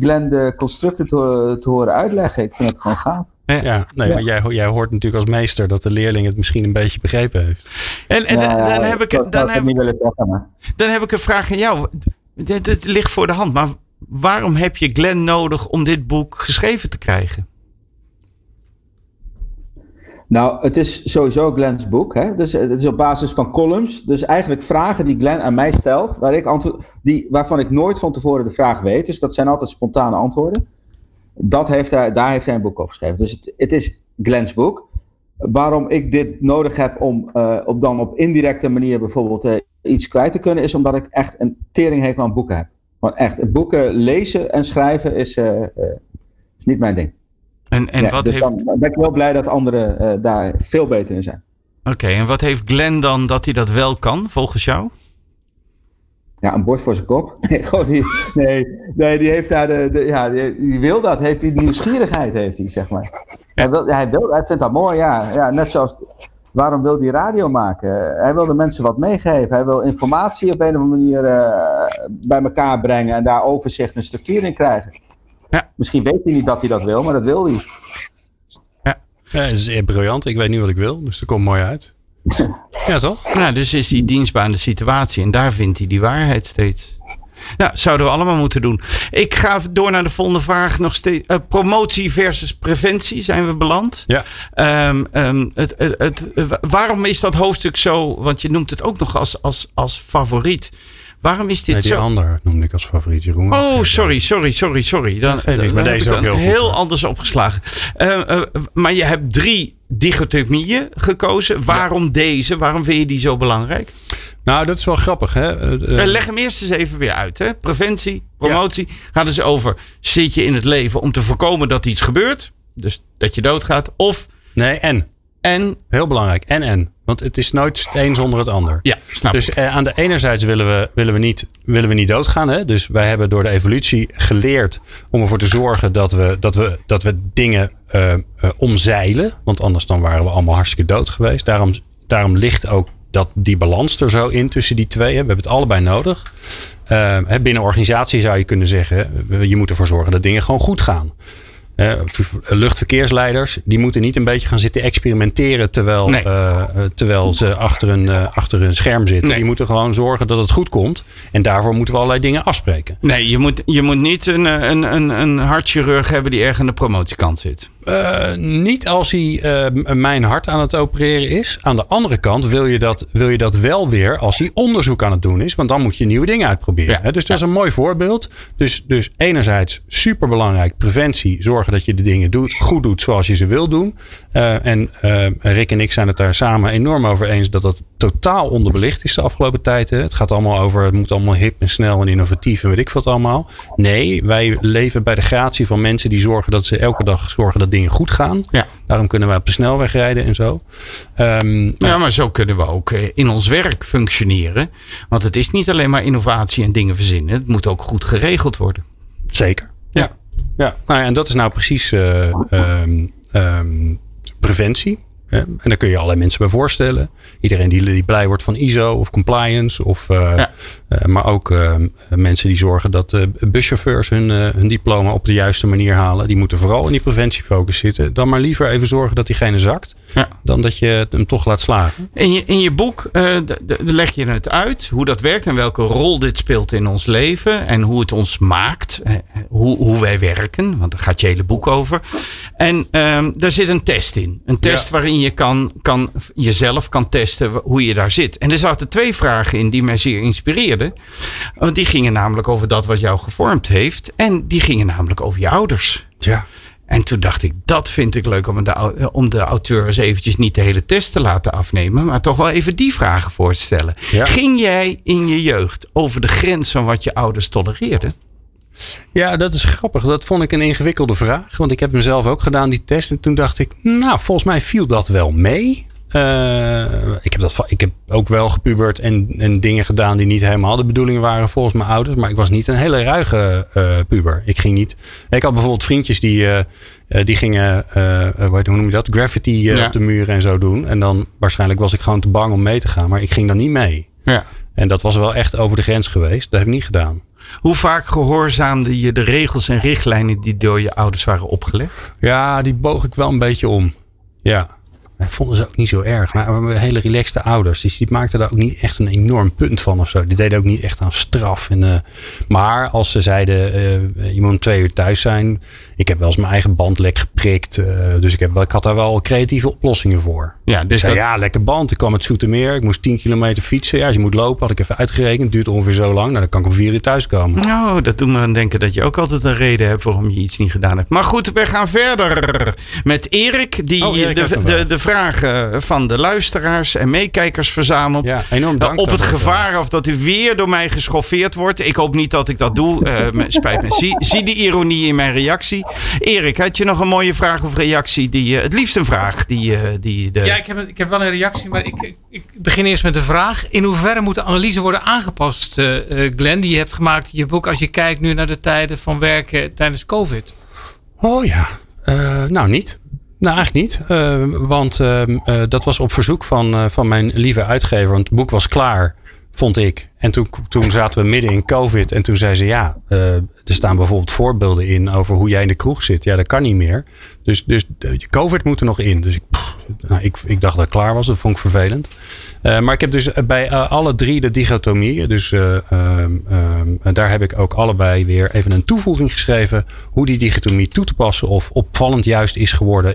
Speaker 4: Glenn de constructen te, te horen uitleggen. Ik vind het gewoon gaaf.
Speaker 2: Ja, nee, maar jij, jij hoort natuurlijk als meester dat de leerling het misschien een beetje begrepen heeft.
Speaker 3: En, en dan, heb ik, dan, heb, dan heb ik een vraag aan jou. Het ligt voor de hand, maar waarom heb je Glenn nodig om dit boek geschreven te krijgen?
Speaker 4: Nou, het is sowieso Glenn's boek. Hè? Dus het is op basis van columns. Dus eigenlijk vragen die Glenn aan mij stelt, waar ik antwoord, die, waarvan ik nooit van tevoren de vraag weet. Dus dat zijn altijd spontane antwoorden dat heeft hij, daar heeft hij een boek over geschreven. Dus het, het is Glenn's boek. Waarom ik dit nodig heb om uh, op dan op indirecte manier bijvoorbeeld uh, iets kwijt te kunnen, is omdat ik echt een teringhekel aan boeken heb. Want echt, boeken lezen en schrijven is, uh, is niet mijn ding.
Speaker 3: En, en wat
Speaker 4: dus
Speaker 3: heeft...
Speaker 4: dan ben ik wel blij dat anderen daar veel beter in zijn.
Speaker 3: Oké, en wat heeft Glenn dan dat hij dat wel kan, volgens jou?
Speaker 4: Ja, een borst voor zijn kop. Nee, die, nee, nee, die heeft daar de, de ja, die, die, wil dat. Heeft die nieuwsgierigheid, heeft hij, zeg maar. Hij, wil, hij, wil, hij vindt dat mooi, ja. ja. Net zoals, waarom wil hij radio maken? Hij wil de mensen wat meegeven. Hij wil informatie op een of andere manier uh, bij elkaar brengen en daar overzicht en structuur in krijgen. Ja. Misschien weet hij niet dat hij dat wil, maar dat wil hij.
Speaker 2: Ja, ja dat is briljant. Ik weet nu wat ik wil, dus dat komt mooi uit. Ja, toch?
Speaker 3: Nou, dus is hij dienstbaar aan de situatie en daar vindt hij die waarheid steeds. Nou, zouden we allemaal moeten doen. Ik ga door naar de volgende vraag. Nog steeds, uh, promotie versus preventie zijn we beland.
Speaker 2: Ja.
Speaker 3: Um, um, het, het, het, waarom is dat hoofdstuk zo, want je noemt het ook nog als, als, als favoriet. Waarom is dit
Speaker 2: nee, die
Speaker 3: zo?
Speaker 2: ander noemde ik als favoriet, Jeroen.
Speaker 3: Oh, sorry, sorry, sorry, sorry. Dan,
Speaker 2: Dan, dan,
Speaker 3: dan
Speaker 2: deze ook heel,
Speaker 3: heel
Speaker 2: goed,
Speaker 3: anders opgeslagen. Uh, uh, maar je hebt drie dichotomieën gekozen. Waarom ja. deze? Waarom vind je die zo belangrijk?
Speaker 2: Nou, dat is wel grappig. Hè?
Speaker 3: Uh, Leg hem eerst eens even weer uit. Hè? Preventie, promotie. Ja. Gaat dus over, zit je in het leven om te voorkomen dat iets gebeurt? Dus dat je doodgaat. Of...
Speaker 2: Nee, en.
Speaker 3: En?
Speaker 2: Heel belangrijk. En, en. Want het is nooit het een zonder het ander.
Speaker 3: Ja, snap
Speaker 2: dus
Speaker 3: ik.
Speaker 2: eh, aan de enerzijds willen we, willen we, niet, willen we niet doodgaan. Hè? Dus wij hebben door de evolutie geleerd om ervoor te zorgen dat we, dat we, dat we dingen uh, uh, omzeilen. Want anders dan waren we allemaal hartstikke dood geweest. Daarom, daarom ligt ook dat die balans er zo in tussen die twee. Hè? We hebben het allebei nodig. Uh, binnen organisatie zou je kunnen zeggen, je moet ervoor zorgen dat dingen gewoon goed gaan. Uh, luchtverkeersleiders, die moeten niet een beetje gaan zitten experimenteren terwijl,
Speaker 3: nee.
Speaker 2: uh, terwijl ze achter een, uh, achter een scherm zitten.
Speaker 3: Nee.
Speaker 2: Die moeten gewoon zorgen dat het goed komt. En daarvoor moeten we allerlei dingen afspreken.
Speaker 3: Nee, je moet, je moet niet een, een, een, een hartchirurg hebben die erg aan de promotiekant zit.
Speaker 2: Uh, niet als hij uh, mijn hart aan het opereren is. Aan de andere kant wil je, dat, wil je dat wel weer als hij onderzoek aan het doen is. Want dan moet je nieuwe dingen uitproberen.
Speaker 3: Ja.
Speaker 2: Hè? Dus dat is een mooi voorbeeld. Dus, dus enerzijds superbelangrijk preventie. Zorgen dat je de dingen doet, goed doet zoals je ze wil doen. Uh, en Rick en ik zijn het daar samen enorm over eens dat dat totaal onderbelicht is de afgelopen tijd. Hè? Het gaat allemaal over, het moet allemaal hip en snel en innovatief en weet ik wat allemaal. Nee, wij leven bij de gratie van mensen die zorgen dat ze elke dag zorgen dat dingen goed gaan.
Speaker 3: Ja.
Speaker 2: Daarom kunnen we op de snelweg rijden en zo. Um,
Speaker 3: ja, maar zo kunnen we ook in ons werk functioneren. Want het is niet alleen maar innovatie en dingen verzinnen. Het moet ook goed geregeld worden.
Speaker 2: Zeker. Ja. ja. Nou ja en dat is nou precies uh, um, um, preventie. En daar kun je allerlei mensen bij voorstellen. Iedereen die, die blij wordt van ISO of compliance. Of, uh,
Speaker 3: ja.
Speaker 2: uh, maar ook uh, mensen die zorgen dat buschauffeurs hun, hun diploma op de juiste manier halen. Die moeten vooral in die preventiefocus zitten. Dan maar liever even zorgen dat diegene zakt.
Speaker 3: Ja.
Speaker 2: Dan dat je hem toch laat slagen.
Speaker 3: In je, in je boek leg je het uit. Hoe dat werkt en welke rol dit speelt in ons leven. En hoe het ons maakt. Hoe, hoe wij werken. Want daar gaat je hele boek over. En daar zit een test in. Een test ja. Waarin je kan, kan, jezelf kan testen hoe je daar zit. En er zaten twee vragen in die mij zeer inspireerden. Want die gingen namelijk over dat wat jou gevormd heeft. En die gingen namelijk over je ouders.
Speaker 2: Ja.
Speaker 3: En toen dacht ik, dat vind ik leuk om de, om de auteur eens eventjes niet de hele test te laten afnemen. Maar toch wel even die vragen voor te stellen.
Speaker 2: Ja.
Speaker 3: Ging jij in je jeugd over de grens van wat je ouders tolereerden?
Speaker 2: Ja, dat is grappig. Dat vond ik een ingewikkelde vraag. Want ik heb hem zelf ook gedaan, die test. En toen dacht ik, nou, volgens mij viel dat wel mee. Uh, ik, heb dat, ik heb ook wel gepubert en, en dingen gedaan die niet helemaal de bedoeling waren volgens mijn ouders. Maar ik was niet een hele ruige uh, puber. Ik ging niet. Ik had bijvoorbeeld vriendjes die, uh, die gingen, hoe noem je dat? Graffiti
Speaker 3: ja.
Speaker 2: op de muren en zo doen. En dan waarschijnlijk was ik gewoon te bang om mee te gaan. Maar ik ging dan niet mee.
Speaker 3: Ja.
Speaker 2: En dat was wel echt over de grens geweest. Dat heb ik niet gedaan.
Speaker 3: Hoe vaak gehoorzaamde je de regels en richtlijnen die door je ouders waren opgelegd?
Speaker 2: Ja, die boog ik wel een beetje om. Ja. Dat vonden ze ook niet zo erg. Maar we hele relaxte ouders. Dus die maakten daar ook niet echt een enorm punt van of zo. Die deden ook niet echt aan straf. En, uh, maar als ze zeiden, uh, je moet om twee uur thuis zijn. Ik heb wel eens mijn eigen band lek geprikt. Uh, dus ik, heb ik had daar wel creatieve oplossingen voor.
Speaker 3: Ja, dus
Speaker 2: zei,
Speaker 3: dat...
Speaker 2: ja, lekker band. Ik kwam uit Zoetermeer. Ik moest 10 kilometer fietsen. Ja, als je moet lopen, had ik even uitgerekend. Het duurt ongeveer zo lang. Nou, dan kan ik om vier uur thuis komen.
Speaker 3: Nou, dat doet me aan denken dat je ook altijd een reden hebt waarom je iets niet gedaan hebt. Maar goed, we gaan verder met Erik. Die
Speaker 2: oh, Erik
Speaker 3: de, de, de vragen van de luisteraars en meekijkers verzamelt.
Speaker 2: Ja, enorm dank.
Speaker 3: Op het gevaar of dat u weer door mij geschoffeerd wordt. Ik hoop niet dat ik dat doe. Uh, spijt me. Zie, zie die ironie in mijn reactie. Erik, had je nog een mooie vraag of reactie? Die, uh, het liefst een vraag. Die, uh, die de...
Speaker 5: Ja, ik heb, ik heb wel een reactie, maar ik, ik begin eerst met de vraag. In hoeverre moet de analyse worden aangepast, uh, Glenn, die je hebt gemaakt in je boek... als je kijkt nu naar de tijden van werken tijdens COVID?
Speaker 2: Oh ja, nou niet. Nou, eigenlijk niet. Want uh, dat was op verzoek van, van mijn lieve uitgever. Want het boek was klaar, vond ik. En toen, toen zaten we midden in COVID. En toen zei ze: Ja, er staan bijvoorbeeld voorbeelden in over hoe jij in de kroeg zit. Ja, dat kan niet meer. Dus, dus COVID moet er nog in. Dus ik, nou, ik, ik dacht dat ik klaar was. Dat vond ik vervelend. Uh, maar ik heb dus bij alle drie de dichotomieën. Dus uh, daar heb ik ook allebei weer even een toevoeging geschreven. Hoe die dichotomie toe te passen. Of opvallend juist is geworden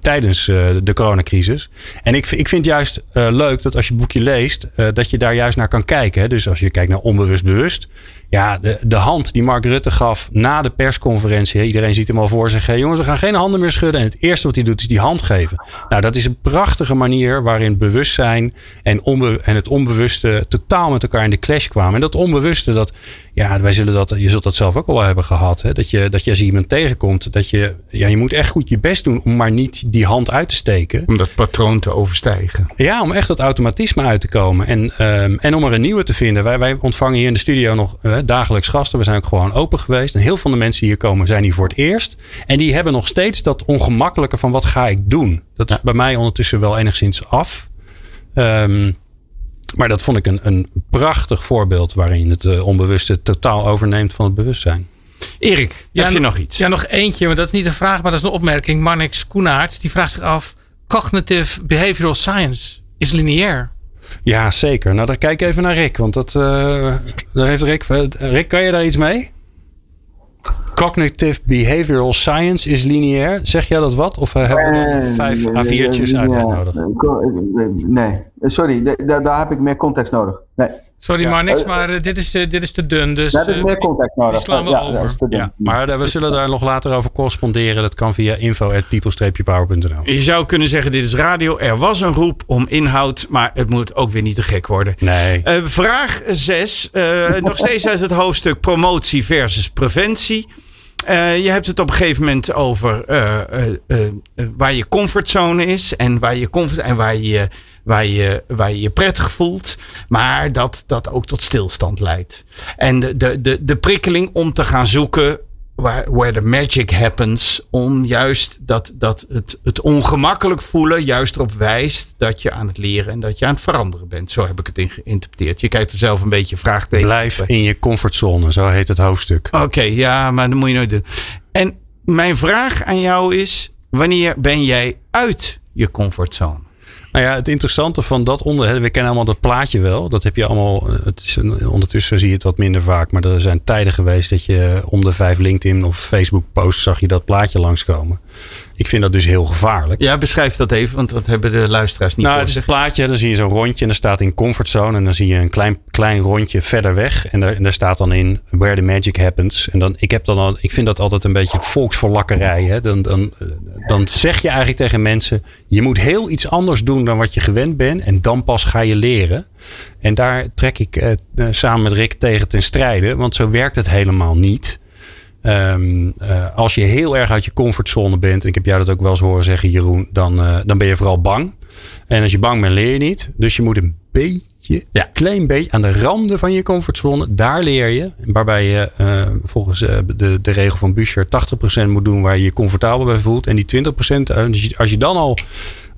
Speaker 2: tijdens de coronacrisis. En ik, ik vind juist leuk dat als je het boekje leest. dat je daar juist naar kan kijken. Dus als je kijkt naar onbewust bewust. Ja, de, de hand die Mark Rutte gaf na de persconferentie. Iedereen ziet hem al voor zich. jongens, we gaan geen handen meer schudden. En het eerste wat hij doet is die hand geven. Nou, dat is een prachtige manier waarin bewustzijn en, onbe en het onbewuste totaal met elkaar in de clash kwamen. En dat onbewuste, dat, ja, wij zullen dat, je zult dat zelf ook wel hebben gehad. Hè? Dat, je, dat je als je iemand tegenkomt, dat je, ja, je moet echt goed je best doen om maar niet die hand uit te steken.
Speaker 3: Om dat patroon te overstijgen.
Speaker 2: Ja, om echt dat automatisme uit te komen. En, um, en om er een nieuwe te vinden. Wij, wij ontvangen hier in de studio nog uh, dagelijks gasten. We zijn ook gewoon open geweest. En heel veel van de mensen die hier komen zijn hier voor het eerst. En die hebben nog steeds dat ongemakkelijke van wat ga ik doen. Dat is bij mij ondertussen wel enigszins af. Um, maar dat vond ik een, een prachtig voorbeeld waarin het uh, onbewuste totaal overneemt van het bewustzijn.
Speaker 3: Erik, ja, heb je nog iets?
Speaker 5: Ja, nog eentje, maar dat is niet een vraag, maar dat is een opmerking. Marnix Koenaerts, die vraagt zich af: Cognitive Behavioral Science is lineair.
Speaker 2: Ja, zeker. Nou, dan kijk even naar Rick, want dat, uh, daar heeft Rick. Rick, kan je daar iets mee? Cognitive Behavioral Science is lineair. Zeg jij dat wat? Of uh, hebben we nog vijf A4'tjes uitleg nodig?
Speaker 4: Nee, sorry, daar heb ik meer context nodig. Nee.
Speaker 5: Sorry, maar niks, maar uh, dit, is te, dit is te dun. Dus,
Speaker 4: ik meer contact nodig.
Speaker 5: Die slaan we ja, over.
Speaker 2: Ja, maar we zullen daar nog later over corresponderen. Dat kan via info.people-power.nl
Speaker 3: Je zou kunnen zeggen, dit is radio. Er was een roep om inhoud, maar het moet ook weer niet te gek worden.
Speaker 2: Nee.
Speaker 3: Uh, vraag 6. Uh, nog steeds uit het hoofdstuk promotie versus preventie. Uh, je hebt het op een gegeven moment over uh, uh, waar je comfortzone is en waar je comfort en waar je waar je waar je, je prettig voelt, maar dat dat ook tot stilstand leidt. En de, de, de, de prikkeling om te gaan zoeken where the magic happens. Om juist dat, dat het, het ongemakkelijk voelen juist erop wijst dat je aan het leren en dat je aan het veranderen bent. Zo heb ik het geïnterpreteerd. Je kijkt er zelf een beetje vraagteken.
Speaker 2: Blijf in je comfortzone, zo heet het hoofdstuk.
Speaker 3: Oké, ja, maar dat moet je nooit doen. En mijn vraag aan jou is: wanneer ben jij uit je comfortzone?
Speaker 2: Nou ja, het interessante van dat onder, we kennen allemaal dat plaatje wel. Dat heb je allemaal, eh, het is, ondertussen zie je het wat minder vaak. Maar er zijn tijden geweest dat je om de vijf LinkedIn of Facebook posts zag je dat plaatje langskomen. Ik vind dat dus heel gevaarlijk.
Speaker 3: Ja, beschrijf dat even, want dat hebben de luisteraars niet
Speaker 2: Nou, het is een plaatje, dan zie je zo'n rondje en dan staat in comfortzone. En dan zie je een klein, klein rondje verder weg. En daar, en daar staat dan in where the magic happens. En dan, ik, heb dan al, ik vind dat altijd een beetje volksverlakkerij. Hè? Dan, dan, dan zeg je eigenlijk tegen mensen, je moet heel iets anders doen dan wat je gewend bent. En dan pas ga je leren. En daar trek ik eh, samen met Rick tegen ten strijde. Want zo werkt het helemaal niet. Um, uh, als je heel erg uit je comfortzone bent, en ik heb jou dat ook wel eens horen zeggen, Jeroen, dan, uh, dan ben je vooral bang. En als je bang bent, leer je niet. Dus je moet een beetje, ja. klein beetje, aan de randen van je comfortzone, daar leer je. Waarbij je uh, volgens de, de regel van Buscher 80% moet doen waar je je comfortabel bij voelt. En die 20%, als je dan al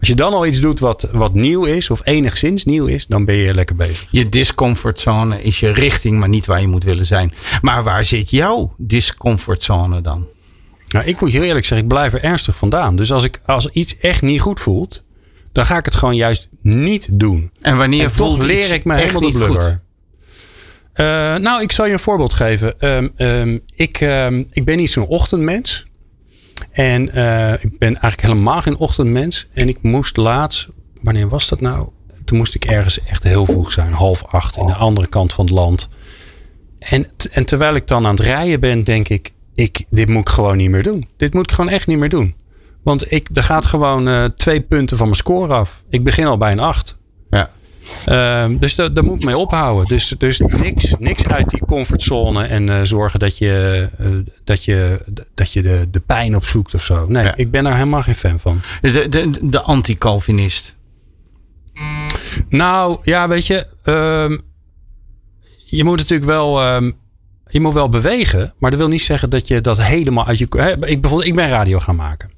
Speaker 2: als je dan al iets doet wat, wat nieuw is, of enigszins nieuw is, dan ben je lekker bezig.
Speaker 3: Je discomfortzone is je richting, maar niet waar je moet willen zijn. Maar waar zit jouw discomfortzone dan?
Speaker 2: Nou, ik moet heel eerlijk zeggen, ik blijf er ernstig vandaan. Dus als, ik, als iets echt niet goed voelt, dan ga ik het gewoon juist niet doen.
Speaker 3: En wanneer en
Speaker 2: toch leer ik me helemaal de blubber. Uh, nou, ik zal je een voorbeeld geven. Um, um, ik, um, ik ben niet zo'n ochtendmens. En uh, ik ben eigenlijk helemaal geen ochtendmens. En ik moest laatst, wanneer was dat nou? Toen moest ik ergens echt heel vroeg zijn, half acht, in de andere kant van het land. En, en terwijl ik dan aan het rijden ben, denk ik, ik, dit moet ik gewoon niet meer doen. Dit moet ik gewoon echt niet meer doen. Want ik, er gaat gewoon uh, twee punten van mijn score af. Ik begin al bij een acht.
Speaker 3: Ja.
Speaker 2: Uh, dus daar, daar moet ik mee ophouden. Dus, dus niks, niks uit die comfortzone en uh, zorgen dat je, uh, dat je, dat je de, de pijn opzoekt of zo. Nee, ja. ik ben daar helemaal geen fan van.
Speaker 3: De, de, de anti-Calvinist.
Speaker 2: Nou, ja, weet je. Um, je moet natuurlijk wel. Um, je moet wel bewegen, maar dat wil niet zeggen dat je dat helemaal uit je. Hè, ik, bijvoorbeeld, ik ben radio gaan maken.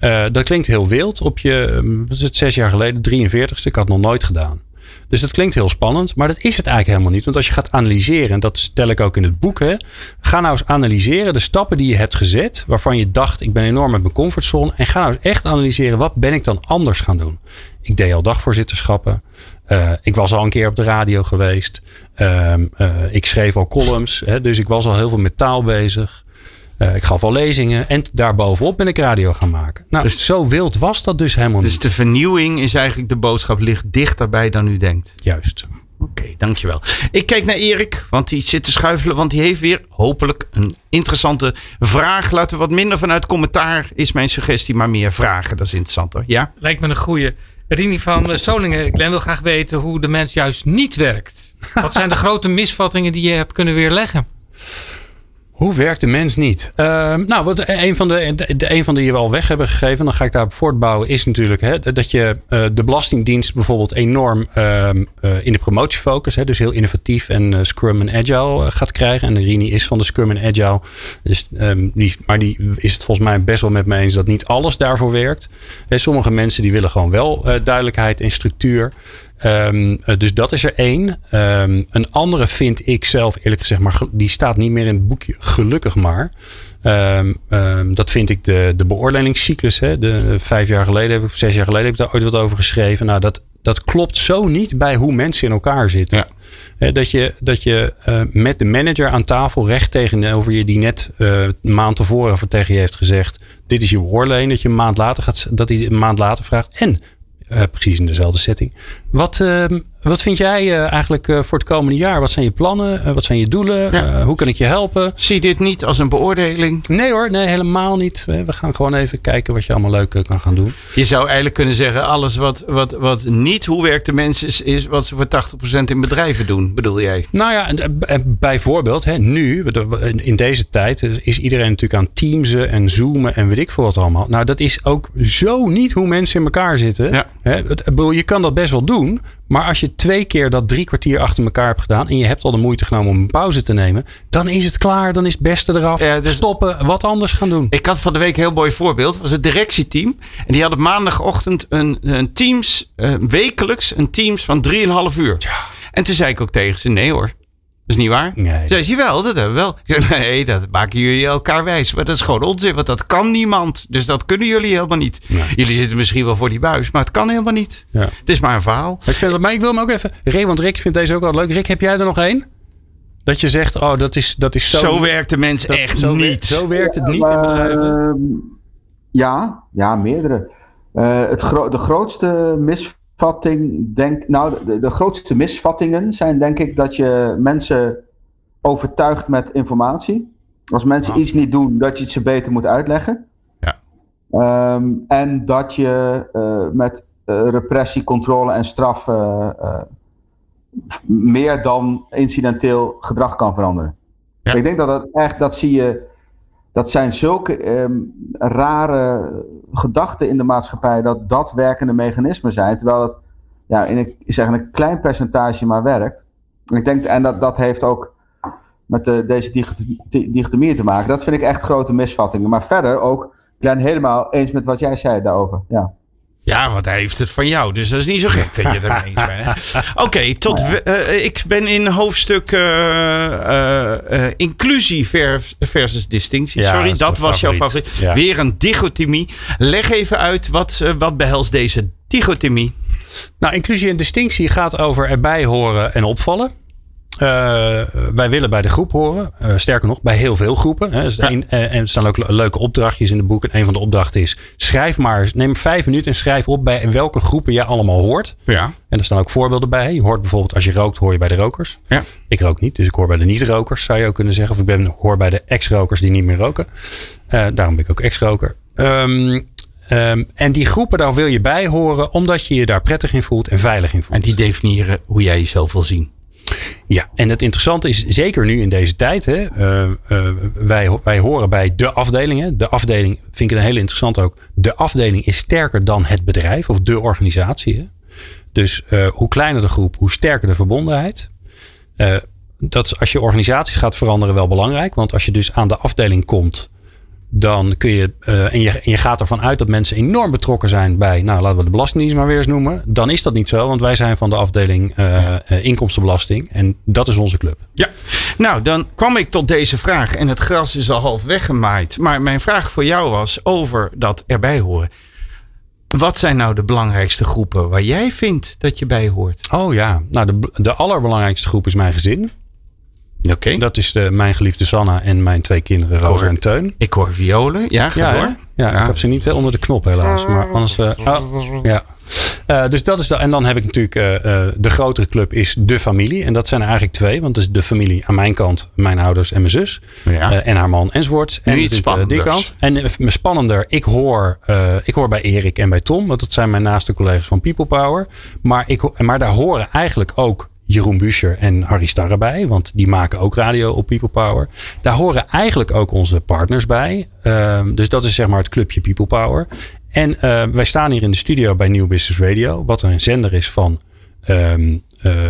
Speaker 2: Uh, dat klinkt heel wild op je, wat is het, zes jaar geleden, 43ste. Ik had het nog nooit gedaan. Dus dat klinkt heel spannend, maar dat is het eigenlijk helemaal niet. Want als je gaat analyseren, en dat stel ik ook in het boek, hè, ga nou eens analyseren de stappen die je hebt gezet, waarvan je dacht, ik ben enorm uit mijn comfortzone. En ga nou eens echt analyseren, wat ben ik dan anders gaan doen? Ik deed al dagvoorzitterschappen. Uh, ik was al een keer op de radio geweest. Uh, uh, ik schreef al columns. Hè, dus ik was al heel veel met taal bezig. Uh, ik gaf al lezingen. En daarbovenop ben ik radio gaan maken. Nou, dus, zo wild was dat dus helemaal
Speaker 3: dus
Speaker 2: niet.
Speaker 3: Dus de vernieuwing is eigenlijk de boodschap ligt dichterbij dan u denkt.
Speaker 2: Juist.
Speaker 3: Oké, okay, dankjewel. Ik kijk naar Erik, want die zit te schuifelen. Want die heeft weer hopelijk een interessante vraag. Laten we wat minder vanuit commentaar, is mijn suggestie, maar meer vragen. Dat is interessanter. Ja?
Speaker 5: Lijkt me een goede. Rini van Solingen, Glenn wil graag weten hoe de mens juist niet werkt. Wat zijn de grote misvattingen die je hebt kunnen weerleggen?
Speaker 2: Hoe werkt de mens niet? Uh, nou, wat een van de, de, een van die we al weg hebben gegeven, dan ga ik daarop voortbouwen, is natuurlijk hè, dat je uh, de Belastingdienst bijvoorbeeld enorm uh, in de promotiefocus, hè, dus heel innovatief en eh, Scrum en Agile gaat krijgen. En de Rini is van de Scrum en Agile. Dus, die, maar die is het volgens mij best wel met me eens dat niet alles daarvoor werkt. Hè, sommige mensen die willen gewoon wel duidelijkheid en structuur. Um, dus dat is er één. Um, een andere vind ik zelf eerlijk gezegd, maar die staat niet meer in het boekje, gelukkig maar. Um, dat vind ik de, de beoordelingscyclus. Hè. De, vijf jaar geleden, heb ik, zes jaar geleden heb ik daar ooit wat over geschreven. Nou, dat, dat klopt zo niet bij hoe mensen in elkaar zitten. Ja. Dat je, dat je uh, met de manager aan tafel recht tegenover je, die net uh, een maand tevoren tegen je heeft gezegd: Dit is je beoordeling. Dat je een maand later gaat, dat hij een maand later vraagt: En uh, precies in dezelfde setting. Wat, uh, wat vind jij uh, eigenlijk voor het komende jaar? Wat zijn je plannen? wat zijn je doelen? Ja. hoe kan ik je helpen?
Speaker 3: Zie dit niet als een beoordeling?
Speaker 2: Nee hoor, nee, helemaal niet. We gaan gewoon even kijken wat je allemaal leuk kan gaan doen.
Speaker 3: Je zou eigenlijk kunnen zeggen: alles wat, wat, wat niet hoe werkt de mens is, is wat ze voor 80% in bedrijven doen, bedoel jij?
Speaker 2: Nou ja, bijvoorbeeld, hè, nu, in deze tijd, is iedereen natuurlijk aan teamsen en zoomen en weet ik veel wat allemaal. Nou, dat is ook zo niet hoe mensen in elkaar zitten.
Speaker 3: Ja.
Speaker 2: Je kan dat best wel doen. Maar als je twee keer dat drie kwartier achter elkaar hebt gedaan. en je hebt al de moeite genomen om een pauze te nemen. dan is het klaar. Dan is het beste eraf. Ja, dus stoppen. Wat anders gaan doen.
Speaker 3: Ik had van de week een heel mooi voorbeeld. Het was het directieteam. En die hadden maandagochtend een, een Teams. Uh, wekelijks een Teams van 3,5 uur.
Speaker 2: Ja.
Speaker 3: En toen zei ik ook tegen ze: nee hoor. Dat is niet waar?
Speaker 2: Nee.
Speaker 3: Zei je wel, dat hebben we wel. Ik zei, nee, dat maken jullie elkaar wijs. Maar dat is gewoon onzin, want dat kan niemand. Dus dat kunnen jullie helemaal niet.
Speaker 2: Nee.
Speaker 3: Jullie zitten misschien wel voor die buis, maar het kan helemaal niet.
Speaker 2: Ja.
Speaker 3: Het is maar een verhaal.
Speaker 2: Ik vind, maar ik wil hem ook even... Rick, want Rick vindt deze ook wel leuk. Rick, heb jij er nog één? Dat je zegt, oh, dat is, dat is zo...
Speaker 3: Zo werkt de mens
Speaker 2: dat,
Speaker 3: echt
Speaker 2: zo
Speaker 3: niet.
Speaker 2: Werkt, zo werkt het niet in bedrijven.
Speaker 4: Uh, ja, ja, meerdere. Uh, het gro de grootste misvatting, denk, nou, de, de grootste misvattingen zijn denk ik dat je mensen overtuigd met informatie. Als mensen iets niet doen, dat je het ze beter moet uitleggen.
Speaker 3: Ja.
Speaker 4: Um, en dat je uh, met uh, repressie, controle en straf uh, meer dan incidenteel gedrag kan veranderen.
Speaker 3: Ja.
Speaker 4: Ik denk dat dat echt, dat zie je, dat zijn zulke um, rare gedachten in de maatschappij, dat dat werkende mechanismen zijn, terwijl het ja, in een, ik zeg, een klein percentage maar werkt. En ik denk, en dat, dat heeft ook met de, deze dichotomie te maken. Dat vind ik echt grote misvattingen. Maar verder ook, Glenn, helemaal eens met wat jij zei daarover. Ja.
Speaker 3: Ja, want hij heeft het van jou. Dus dat is niet zo gek dat je het ermee eens bent. Oké, okay, tot uh, ik ben in hoofdstuk uh, uh, inclusie versus distinctie.
Speaker 2: Ja,
Speaker 3: Sorry,
Speaker 2: dat,
Speaker 3: dat was jouw favoriet.
Speaker 2: Ja.
Speaker 3: Weer een dichotomie. Leg even uit, wat, wat behelst deze dichotomie?
Speaker 2: Nou, inclusie en distinctie gaat over erbij horen en opvallen. Uh, wij willen bij de groep horen. Uh, sterker nog, bij heel veel groepen. Hè. Dus
Speaker 3: Ja.
Speaker 2: een, uh, en er staan ook le- leuke opdrachtjes in het boek. En een van de opdrachten is: schrijf maar, neem vijf minuten en schrijf op bij welke groepen jij allemaal hoort.
Speaker 3: Ja.
Speaker 2: En er staan ook voorbeelden bij. Je hoort bijvoorbeeld, als je rookt, hoor je bij de rokers.
Speaker 3: Ja.
Speaker 2: Ik rook niet, dus ik hoor bij de niet-rokers, zou je ook kunnen zeggen. Of ik ben, hoor bij de ex-rokers die niet meer roken. Daarom ben ik ook ex-roker. Um, um, en die groepen, daar wil je bij horen, omdat je je daar prettig in voelt en veilig in voelt.
Speaker 3: En die definiëren hoe jij jezelf wil zien.
Speaker 2: Ja, en het interessante is, zeker nu in deze tijd, hè, uh, uh, wij, wij horen bij de afdelingen. De afdeling vind ik een hele interessant ook. De afdeling is sterker dan het bedrijf of de organisatie. Hè. Dus uh, hoe kleiner de groep, hoe sterker de verbondenheid. dat is als je organisaties gaat veranderen wel belangrijk. Want als je dus aan de afdeling komt, dan kun je, uh, en je, en je gaat ervan uit dat mensen enorm betrokken zijn bij, nou laten we de Belastingdienst maar weer eens noemen. Dan is dat niet zo, want wij zijn van de afdeling uh, uh, inkomstenbelasting en dat is onze club.
Speaker 3: Ja, nou dan kwam ik tot deze vraag en het gras is al half weggemaaid. Maar mijn vraag voor jou was over dat erbij horen. Wat zijn nou de belangrijkste groepen waar jij vindt dat je bij hoort?
Speaker 2: Oh ja, nou de, de allerbelangrijkste groep is mijn gezin.
Speaker 3: Oké.
Speaker 2: Dat is de, mijn geliefde Sanna en mijn twee kinderen, Rosa en Teun.
Speaker 3: Ik hoor violen. Ja, ga
Speaker 2: ja,
Speaker 3: door.
Speaker 2: Ja, ja, ik heb ze niet onder de knop helaas. Maar anders... Uh, oh, ja. Uh, dus dat is de, en dan heb ik natuurlijk uh, de grotere club is de familie. En dat zijn er eigenlijk twee. Want dat is de familie aan mijn kant, mijn ouders en mijn zus.
Speaker 3: Ja.
Speaker 2: en haar man enzovoort.
Speaker 3: Nu
Speaker 2: en
Speaker 3: iets spannenders.
Speaker 2: die kant. En me spannender, ik hoor, ik hoor bij Erik en bij Tom. Want dat zijn mijn naaste collega's van People Power. Maar, ik, maar daar horen eigenlijk ook Jeroen Buescher en Harry Starre bij. Want die maken ook radio op People Power. Daar horen eigenlijk ook onze partners bij. Uh, dus dat is zeg maar het clubje People Power. En uh, wij staan hier in de studio bij New Business Radio. Wat een zender is van... Um, uh.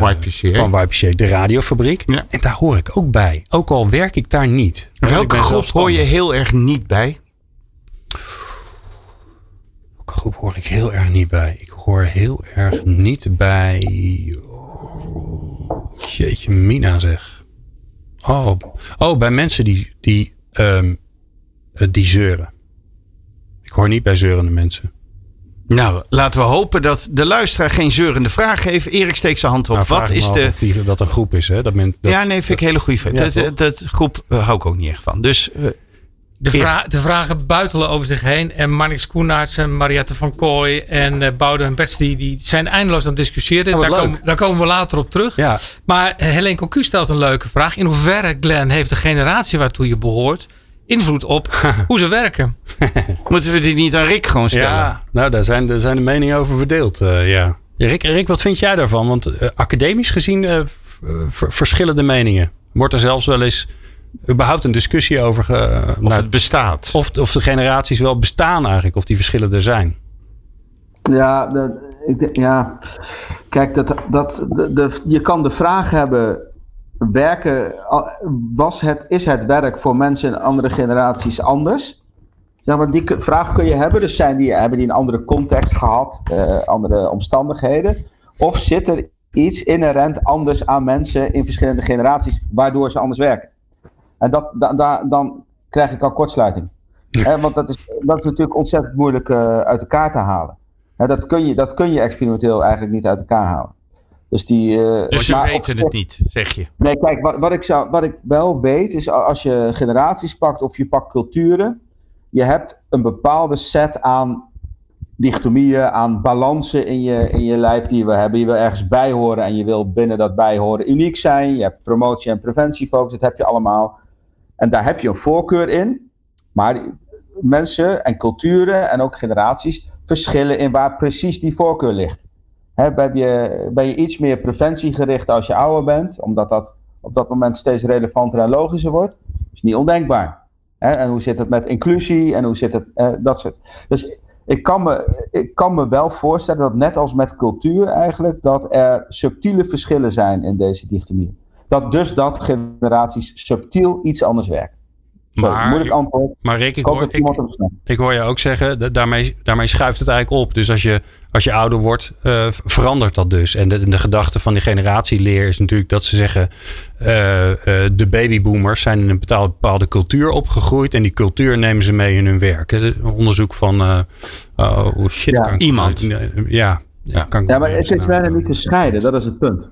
Speaker 2: Van YPCA, de radiofabriek.
Speaker 3: Ja.
Speaker 2: En daar hoor ik ook bij. Ook al werk ik daar niet.
Speaker 3: Welke groep hoor je heel erg niet bij?
Speaker 2: Welke groep hoor ik heel erg niet bij? Ik hoor heel erg niet bij... Jeetje, Mina zeg. Oh, oh bij mensen die, die, um, die zeuren. Ik hoor niet bij zeurende mensen.
Speaker 3: Nou, laten we hopen dat de luisteraar geen zeurende vraag heeft. Erik steekt zijn hand op.
Speaker 2: Nou, vraag
Speaker 3: Wat is de...
Speaker 2: Die, dat een groep is, hè? Dat men, dat,
Speaker 3: ja, nee, vind ik een hele goede.
Speaker 2: Ja,
Speaker 3: dat, dat, dat groep uh, hou ik ook niet echt van. Dus uh,
Speaker 5: De, vra de, vragen buitelen over zich heen. En Marnix Koenaerts en Mariette van Kooi en uh, Bouden en Bets, die, die zijn eindeloos aan het discussiëren.
Speaker 2: Oh,
Speaker 5: daar,
Speaker 2: leuk.
Speaker 5: komen, daar komen we later op terug.
Speaker 2: Ja,
Speaker 5: Maar Helene Cocu stelt een leuke vraag. In hoeverre, Glenn, heeft de generatie waartoe je behoort invloed op hoe ze werken?
Speaker 3: moeten we die niet aan Rick gewoon stellen?
Speaker 2: ja nou, daar zijn, daar zijn de meningen over verdeeld. Uh, ja. Rick, Rick, wat vind jij daarvan? Want uh, academisch gezien uh, verschillen de meningen. Wordt er zelfs wel eens überhaupt een discussie over. Ge,
Speaker 3: of
Speaker 2: nou,
Speaker 3: het bestaat.
Speaker 2: Of, of de generaties wel bestaan eigenlijk, of die verschillen er zijn.
Speaker 4: Ja, dat, ik, ja. kijk, dat, dat, de, de, je kan de vraag hebben: werken, was het, is het werk voor mensen in andere generaties anders? Ja, maar die vraag kun je hebben. Dus zijn die, hebben die een andere context gehad, uh, andere omstandigheden? Of zit er iets inherent anders aan mensen in verschillende generaties, waardoor ze anders werken? En dat, da, da, dan krijg ik al kortsluiting. He, want dat is, dat is natuurlijk ontzettend moeilijk uh, uit elkaar te halen. He, dat, kun je, dat kun je experimenteel eigenlijk niet uit elkaar halen. Dus, die, uh,
Speaker 3: dus ze weten het niet, zeg je?
Speaker 4: Nee, kijk, wat, wat, ik zou, wat ik wel weet is als je generaties pakt of je pakt culturen. Je hebt een bepaalde set aan dichotomieën, aan balansen in je, in je lijf die wil hebben. Je wil ergens bij horen en je wil binnen dat bijhoren uniek zijn. Je hebt promotie- en preventiefocus, dat heb je allemaal. En daar heb je een voorkeur in. Maar mensen en culturen en ook generaties verschillen in waar precies die voorkeur ligt. He, ben, je, ben je iets meer preventiegericht als je ouder bent, omdat dat op dat moment steeds relevanter en logischer wordt? Dat is niet ondenkbaar. En hoe zit het met inclusie en hoe zit het, dat soort. Dus ik kan, me, ik kan me wel voorstellen dat net als met cultuur eigenlijk, dat er subtiele verschillen zijn in deze dichtomie. Dat dus dat generaties subtiel iets anders werken. Zo,
Speaker 2: Maar-
Speaker 4: moeilijk antwoord.
Speaker 2: Maar Rick, ik hoor, ik, hoor je ook zeggen, da- daarmee, daarmee schuift het eigenlijk op. Dus als je, als je ouder wordt, eh, verandert dat dus. En de, de gedachte van die generatieleer is natuurlijk dat ze zeggen... eh, eh, de babyboomers zijn in een bepaalde, bepaalde cultuur opgegroeid... en die cultuur nemen ze mee in hun werk. onderzoek van... eh, oh shit,
Speaker 4: Ja.
Speaker 2: kan ik-
Speaker 3: Iemand.
Speaker 2: Ja, ja, ja, kan ik
Speaker 4: Ja, maar het is bijna niet te scheiden, dat is het punt.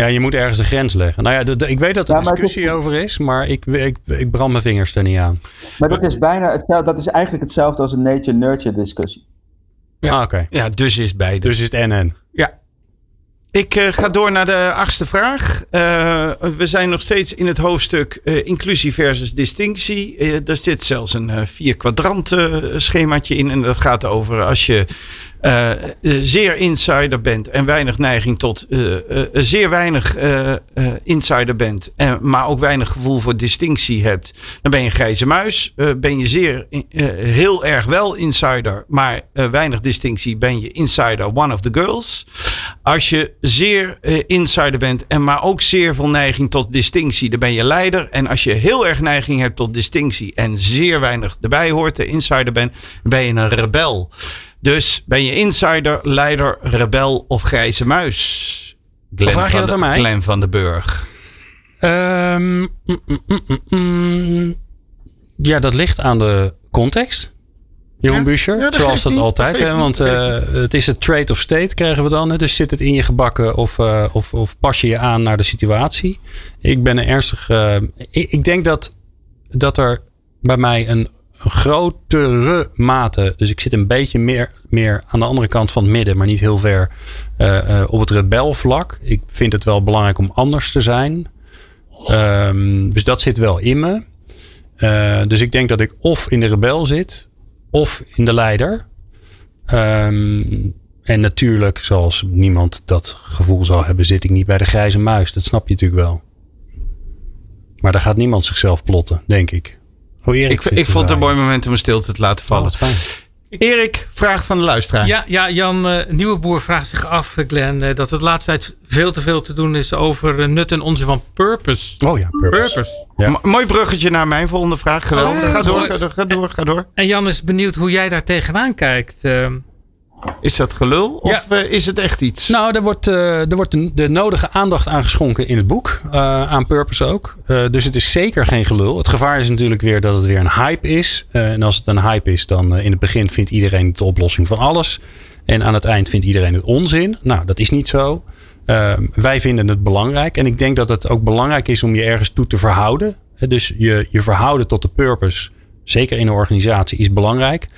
Speaker 2: Ja, je moet ergens de grens leggen. Nou ja, de- de- ik weet dat er
Speaker 4: Ja,
Speaker 2: discussie
Speaker 4: is-
Speaker 2: over is, maar ik, ik, ik brand mijn vingers er niet aan.
Speaker 4: Maar dat is bijna dat is eigenlijk hetzelfde als een nature-nurture discussie.
Speaker 3: Ja.
Speaker 2: Ah, Oké,
Speaker 3: Ja, dus is beide.
Speaker 2: dus is het NN.
Speaker 3: Ja. Ik uh, ga door naar de achtste vraag. Uh, we zijn nog steeds in het hoofdstuk uh, inclusie versus distinctie. daar zit zelfs een vier kwadranten schemaatje in. En dat gaat over als je uh, zeer insider bent en weinig neiging tot uh, zeer weinig insider bent, en, maar ook weinig gevoel voor distinctie hebt, dan ben je een grijze muis. ben je zeer heel erg wel insider, maar weinig distinctie, ben je insider one of the girls. Als je zeer eh, insider bent en maar ook zeer veel neiging tot distinctie, dan ben je leider. En als je heel erg neiging hebt tot distinctie en zeer weinig erbij hoort, de insider bent, dan ben je een rebel. Dus ben je insider, leider, rebel of grijze muis? Glenn
Speaker 2: vraag je dat
Speaker 3: de-
Speaker 2: aan mij?
Speaker 3: Glenn van den Burg.
Speaker 2: Ehm, mm, mm, mm, ja, dat ligt aan de context. Jeroen
Speaker 3: Ja?
Speaker 2: Buescher,
Speaker 3: Ja, dat
Speaker 2: zoals dat
Speaker 3: niet,
Speaker 2: altijd.
Speaker 3: dat
Speaker 2: hè, want eh, het is het trade of state krijgen we dan. Hè, dus zit het in je gebakken of, eh, of, of pas je je aan naar de situatie. Ik ben een ernstig... eh, ik, ik denk dat, dat er bij mij een grotere mate... Dus ik zit een beetje meer, meer aan de andere kant van het midden. Maar niet heel ver eh, eh, op het rebelvlak. Ik vind het wel belangrijk om anders te zijn. Ehm, dus dat zit wel in me. Eh, dus ik denk dat ik of in de rebel zit, of in de leider. Ehm, en natuurlijk, zoals niemand dat gevoel zal hebben, zit ik niet bij de grijze muis. Dat snap je natuurlijk wel. Maar daar gaat niemand zichzelf plotten, denk ik. Oh, Erik
Speaker 3: Ik, ik vond het een mooi moment om een stilte te laten
Speaker 2: Oh,
Speaker 3: vallen.
Speaker 2: fijn.
Speaker 3: Erik, vraag van de luisteraar.
Speaker 5: Ja, ja Jan uh, Nieuweboer vraagt zich af, eh, Glenn, uh, dat het laatste tijd veel te veel te doen is over uh, nut en onzin van purpose.
Speaker 2: Oh ja, purpose.
Speaker 3: Ja. Mooi bruggetje naar mijn volgende vraag. Geweldig.
Speaker 5: Oh,
Speaker 3: ga, door, ga door, ga door, ga door.
Speaker 5: En Jan is benieuwd hoe jij daar tegenaan kijkt.
Speaker 3: Is dat gelul of ja. is het echt iets?
Speaker 2: Nou, er wordt, er wordt de, nodige aandacht aan geschonken in het boek. Uh, aan Purpose ook. Uh, dus het is zeker geen gelul. Het gevaar is natuurlijk weer dat het weer een hype is. Uh, en als het een hype is, dan in het begin vindt iedereen de oplossing van alles. En aan het eind vindt iedereen het onzin. Nou, dat is niet zo. wij vinden het belangrijk. En ik denk dat het ook belangrijk is om je ergens toe te verhouden. Dus je, je verhouden tot de purpose, zeker in een organisatie, is belangrijk.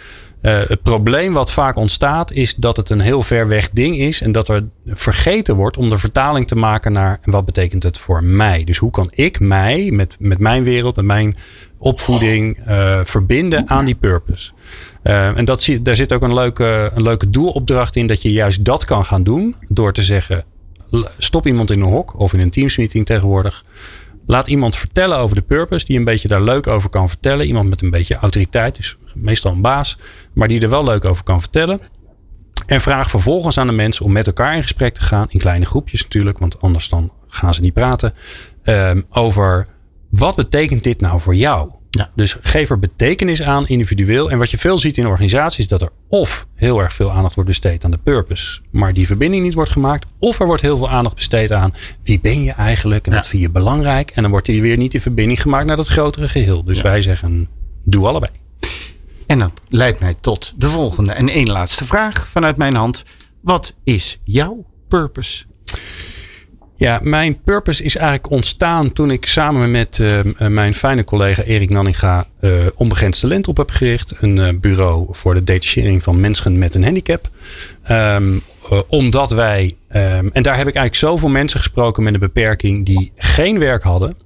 Speaker 2: Uh, het probleem wat vaak ontstaat is dat het een heel ver weg ding is en dat er vergeten wordt om de vertaling te maken naar wat betekent het voor mij. Dus hoe kan ik mij met, met mijn wereld, met mijn opvoeding uh, verbinden aan die purpose. Uh, en dat, daar zit ook een leuke, een leuke doelopdracht in dat je juist dat kan gaan doen door te zeggen stop iemand in een hok of in een teamsmeeting tegenwoordig. Laat iemand vertellen over de purpose, die een beetje daar leuk over kan vertellen. Iemand met een beetje autoriteit, dus meestal een baas, maar die er wel leuk over kan vertellen. En vraag vervolgens aan de mensen om met elkaar in gesprek te gaan, in kleine groepjes natuurlijk, want anders dan gaan ze niet praten. Um, over wat betekent dit nou voor jou? Ja. Dus geef er betekenis aan individueel. En wat je veel ziet in organisaties is dat er of heel erg veel aandacht wordt besteed aan de purpose, maar die verbinding niet wordt gemaakt. Of er wordt heel veel aandacht besteed aan wie ben je eigenlijk en ja. wat vind je belangrijk. En dan wordt die weer niet die verbinding gemaakt naar dat grotere geheel. Dus ja. wij zeggen, doe allebei.
Speaker 3: En dat leidt mij tot de volgende en één laatste vraag vanuit mijn hand. Wat is jouw purpose?
Speaker 2: Ja, mijn purpose is eigenlijk ontstaan toen ik samen met uh, mijn fijne collega Erik Nanninga uh, Onbegrensd Talent op heb gericht. Een bureau voor de detachering van mensen met een handicap. Um, omdat wij, um, en daar heb ik eigenlijk zoveel mensen gesproken met een beperking die geen werk hadden.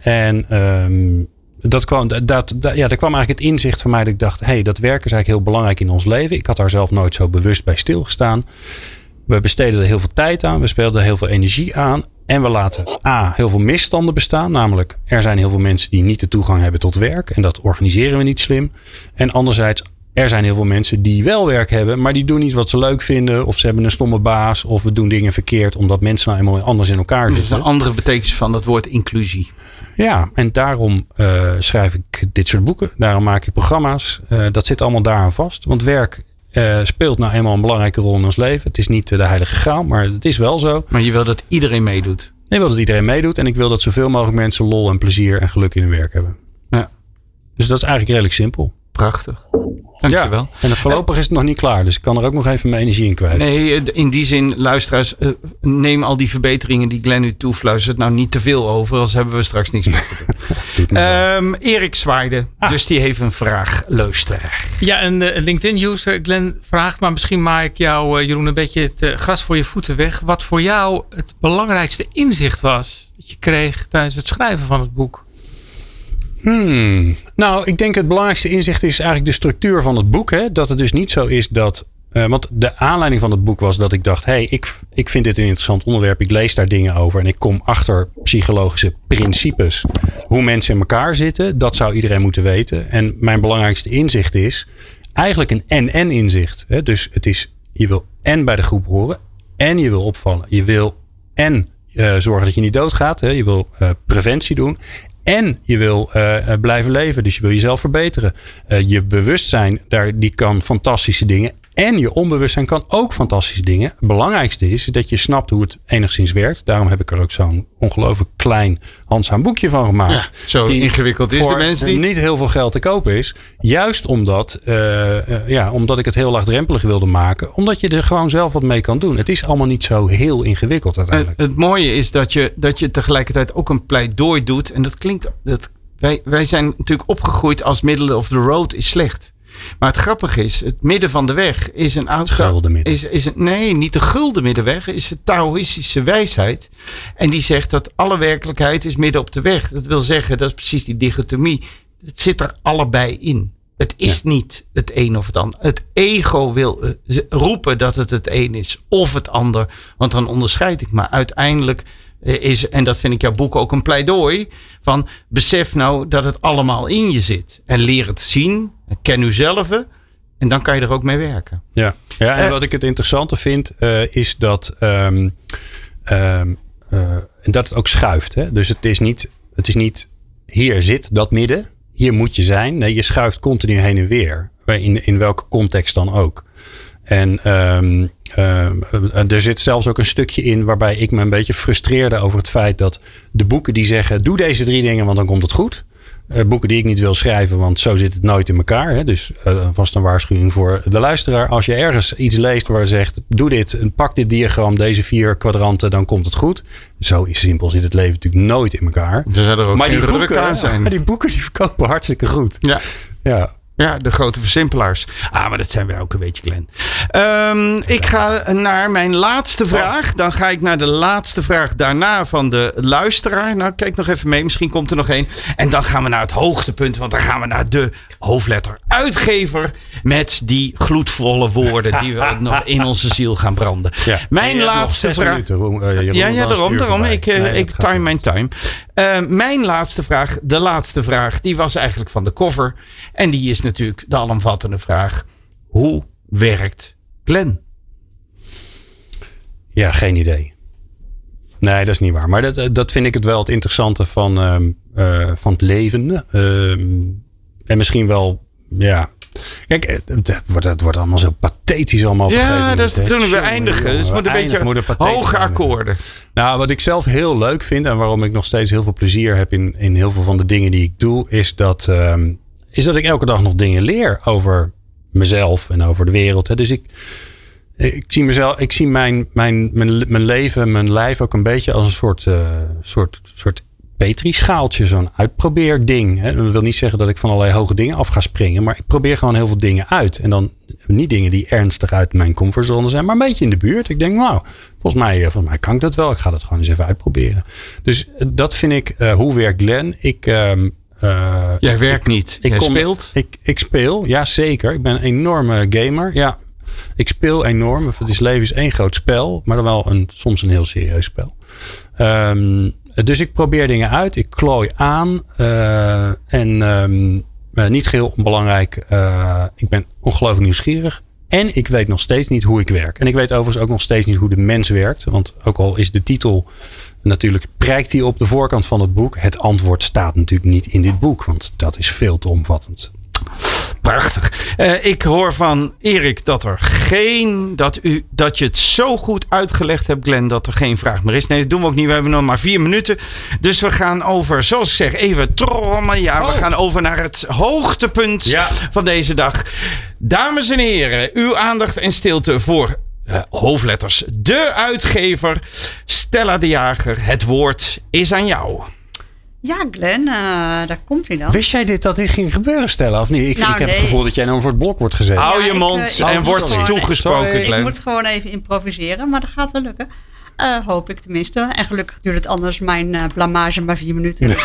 Speaker 2: En um, dat kwam, dat, ja, daar kwam eigenlijk het inzicht van mij dat ik dacht, hé, hey, dat werk is eigenlijk heel belangrijk in ons leven. Ik had daar zelf nooit zo bewust bij stilgestaan. We besteden er heel veel tijd aan. We spelen er heel veel energie aan. En we laten A, heel veel misstanden bestaan. Namelijk, er zijn heel veel mensen die niet de toegang hebben tot werk. En dat organiseren we niet slim. En anderzijds, er zijn heel veel mensen die wel werk hebben. Maar die doen niet wat ze leuk vinden. Of ze hebben een stomme baas. Of we doen dingen verkeerd. Omdat mensen nou eenmaal anders in elkaar zitten.
Speaker 3: Dat is een andere betekenis van dat woord inclusie.
Speaker 2: Ja, en daarom uh, schrijf ik dit soort boeken. Daarom maak ik programma's. Uh, dat zit allemaal daaraan vast. Want werk uh, speelt nou eenmaal een belangrijke rol in ons leven. Het is niet de heilige graal, maar het is wel zo.
Speaker 3: Maar je wil dat iedereen meedoet.
Speaker 2: Ik wil dat iedereen meedoet. En ik wil dat zoveel mogelijk mensen lol en plezier en geluk in hun werk hebben.
Speaker 3: Ja.
Speaker 2: Dus dat is eigenlijk redelijk simpel.
Speaker 3: Prachtig. Dankjewel.
Speaker 2: Ja, en voorlopig is het nog niet klaar. Dus ik kan er ook nog even mijn energie in kwijt.
Speaker 3: Nee, in die zin, luisteraars, uh, neem al die verbeteringen die Glenn u toefluistert nou niet te veel over. Anders hebben we straks niks meer te doen. um, Erik Zwaaide, ah. dus die heeft een vraag, luisteraar.
Speaker 5: Ja, een uh, LinkedIn-user, Glenn, vraagt, maar misschien maak ik jou, uh, Jeroen, een beetje het uh, gras voor je voeten weg. Wat voor jou het belangrijkste inzicht was dat je kreeg tijdens het schrijven van het boek?
Speaker 2: Hmm. Nou, ik denk het belangrijkste inzicht is eigenlijk de structuur van het boek. Hè? Dat het dus niet zo is dat. Uh, want de aanleiding van het boek was dat ik dacht: hé, hey, ik, ik vind dit een interessant onderwerp. Ik lees daar dingen over en ik kom achter psychologische principes. Hoe mensen in elkaar zitten, dat zou iedereen moeten weten. En mijn belangrijkste inzicht is eigenlijk een en-en inzicht. Hè? Dus het is, je wil en bij de groep horen En je wil opvallen. Je wil en uh, zorgen dat je niet doodgaat. Hè? Je wil uh, preventie doen. En je wil uh, blijven leven. Dus je wil jezelf verbeteren. je bewustzijn, daar, die kan fantastische dingen. En je onbewustzijn kan ook fantastische dingen. Het belangrijkste is dat je snapt hoe het enigszins werkt. Daarom heb ik er ook zo'n ongelooflijk klein handzaam boekje van gemaakt. Ja,
Speaker 3: zo die ingewikkeld is de mensen die...
Speaker 2: niet heel veel geld te kopen is. Juist omdat, uh, uh, ja, omdat ik het heel laagdrempelig wilde maken. Omdat je er gewoon zelf wat mee kan doen. Het is allemaal niet zo heel ingewikkeld uiteindelijk.
Speaker 3: Het, het mooie is dat je, dat je tegelijkertijd ook een pleidooi doet. En dat klinkt... Dat, wij, wij zijn natuurlijk opgegroeid als middle of the road is slecht. Maar het grappige is, het midden van de weg is een oud.
Speaker 2: Gulden midden.
Speaker 3: Is, is een, nee, niet de gulden middenweg, is de Taoïstische wijsheid. En die zegt dat alle werkelijkheid is midden op de weg. Dat wil zeggen, dat is precies die dichotomie. Het zit er allebei in. Het is niet het een of het ander. Het ego wil eh, roepen dat het het een is of het ander. Want dan onderscheid ik. Maar uiteindelijk eh, is, en dat vind ik jouw boek ook een pleidooi, van besef nou dat het allemaal in je zit. En leer het zien, ken uzelf en dan kan je er ook mee werken.
Speaker 2: Ja, ja en uh, wat ik het interessante vind uh, is dat, um, um, uh, dat het ook schuift. Hè? Dus het is, niet, het is niet hier zit dat midden, hier moet je zijn. Nee, je schuift continu heen en weer. In, in welke context dan ook. En um, uh, er zit zelfs ook een stukje in waarbij ik me een beetje frustreerde over het feit dat de boeken die zeggen: doe deze drie dingen, want dan komt het goed. Uh, boeken die ik niet wil schrijven, want zo zit het nooit in elkaar. Hè? Dus uh, vast een waarschuwing voor de luisteraar. Als je ergens iets leest waar zegt: doe dit, pak dit diagram, deze vier kwadranten, dan komt het goed. Zo simpel zit het leven natuurlijk nooit in elkaar.
Speaker 3: Er er ook
Speaker 2: maar, die boeken, zijn. maar die boeken die verkopen hartstikke goed.
Speaker 3: Ja.
Speaker 2: Ja,
Speaker 3: ja, de grote versimpelaars. Ah, maar dat zijn wij ook een beetje, Glenn. Um, ik ga naar mijn laatste vraag. Dan ga ik naar de laatste vraag daarna van de luisteraar. Nou, kijk nog even mee. Misschien komt er nog één. En dan gaan we naar het hoogtepunt. Want dan gaan we naar de hoofdletter uitgever. Met die gloedvolle woorden die we nog in onze ziel gaan branden. Ja. Mijn laatste vraag.
Speaker 2: Minuten, uh,
Speaker 3: ja, ja, daarom. daarom. Ik, uh, nee, ik time mijn time. Uh, mijn laatste vraag, de laatste vraag, die was eigenlijk van de cover. En die is natuurlijk de alomvattende vraag. Hoe werkt Glenn?
Speaker 2: Ja, geen idee. Nee, dat is niet waar. Maar dat, dat vind ik het wel het interessante van, uh, van het leven. Uh, en misschien wel, ja, Kijk, het wordt, het wordt allemaal zo pathetisch allemaal.
Speaker 3: Ja, dat bedoeling. We eindigen. Dus het moet een beetje hoge akkoorden.
Speaker 2: Nou, wat ik zelf heel leuk vind en waarom ik nog steeds heel veel plezier heb in, in heel veel van de dingen die ik doe, is dat, um, is dat ik elke dag nog dingen leer over mezelf en over de wereld. Hè. Dus ik, ik zie mezelf, ik zie mijn, mijn, mijn, mijn leven, mijn lijf ook een beetje als een soort, uh, soort, soort Petri-schaaltje, zo'n uitprobeerding. Dat wil niet zeggen dat ik van allerlei hoge dingen af ga springen, maar ik probeer gewoon heel veel dingen uit. En dan niet dingen die ernstig uit mijn comfortzone zijn, maar een beetje in de buurt. Ik denk, nou, volgens mij, eh, volgens mij kan ik dat wel. Ik ga dat gewoon eens even uitproberen. Dus eh, dat vind ik, uh, hoe werkt Glenn? Ik, uh,
Speaker 3: uh, Jij werkt niet. Ik Jij kom, speelt?
Speaker 2: Ik, ik speel, ja zeker. Ik ben een enorme gamer. Ja, ik speel enorm. Het is leven is één groot spel, maar dan wel een, soms een heel serieus spel. Um, dus ik probeer dingen uit. Ik klooi aan. Uh, en um, niet geheel onbelangrijk. Uh, ik ben ongelooflijk nieuwsgierig. En ik weet nog steeds niet hoe ik werk. En ik weet overigens ook nog steeds niet hoe de mens werkt. Want ook al is de titel natuurlijk prijkt hij op de voorkant van het boek. Het antwoord staat natuurlijk niet in dit boek. Want dat is veel te omvattend.
Speaker 3: Prachtig. Uh, ik hoor van Erik dat er geen. Dat, u, dat je het zo goed uitgelegd hebt, Glenn, dat er geen vraag meer is. Nee, dat doen we ook niet. We hebben nog maar vier minuten. Dus we gaan over, zoals ik zeg, even trommen. Ja, we oh. gaan over naar het hoogtepunt ja. van deze dag. Dames en heren, uw aandacht en stilte voor uh, hoofdletters. De uitgever Stella de Jager. Het woord is aan jou.
Speaker 6: Ja, Glenn, uh, daar komt hij dan.
Speaker 2: Wist jij dit dat dit ging gebeuren, stellen of niet? Ik, nou, ik heb het gevoel dat jij nou voor het blok wordt gezet.
Speaker 3: Hou je mond uh, en wordt toegesproken, sorry. Glenn.
Speaker 6: Ik moet gewoon even improviseren, maar dat gaat wel lukken. Uh, hoop ik tenminste. En gelukkig duurt het anders mijn blamage maar vier minuten.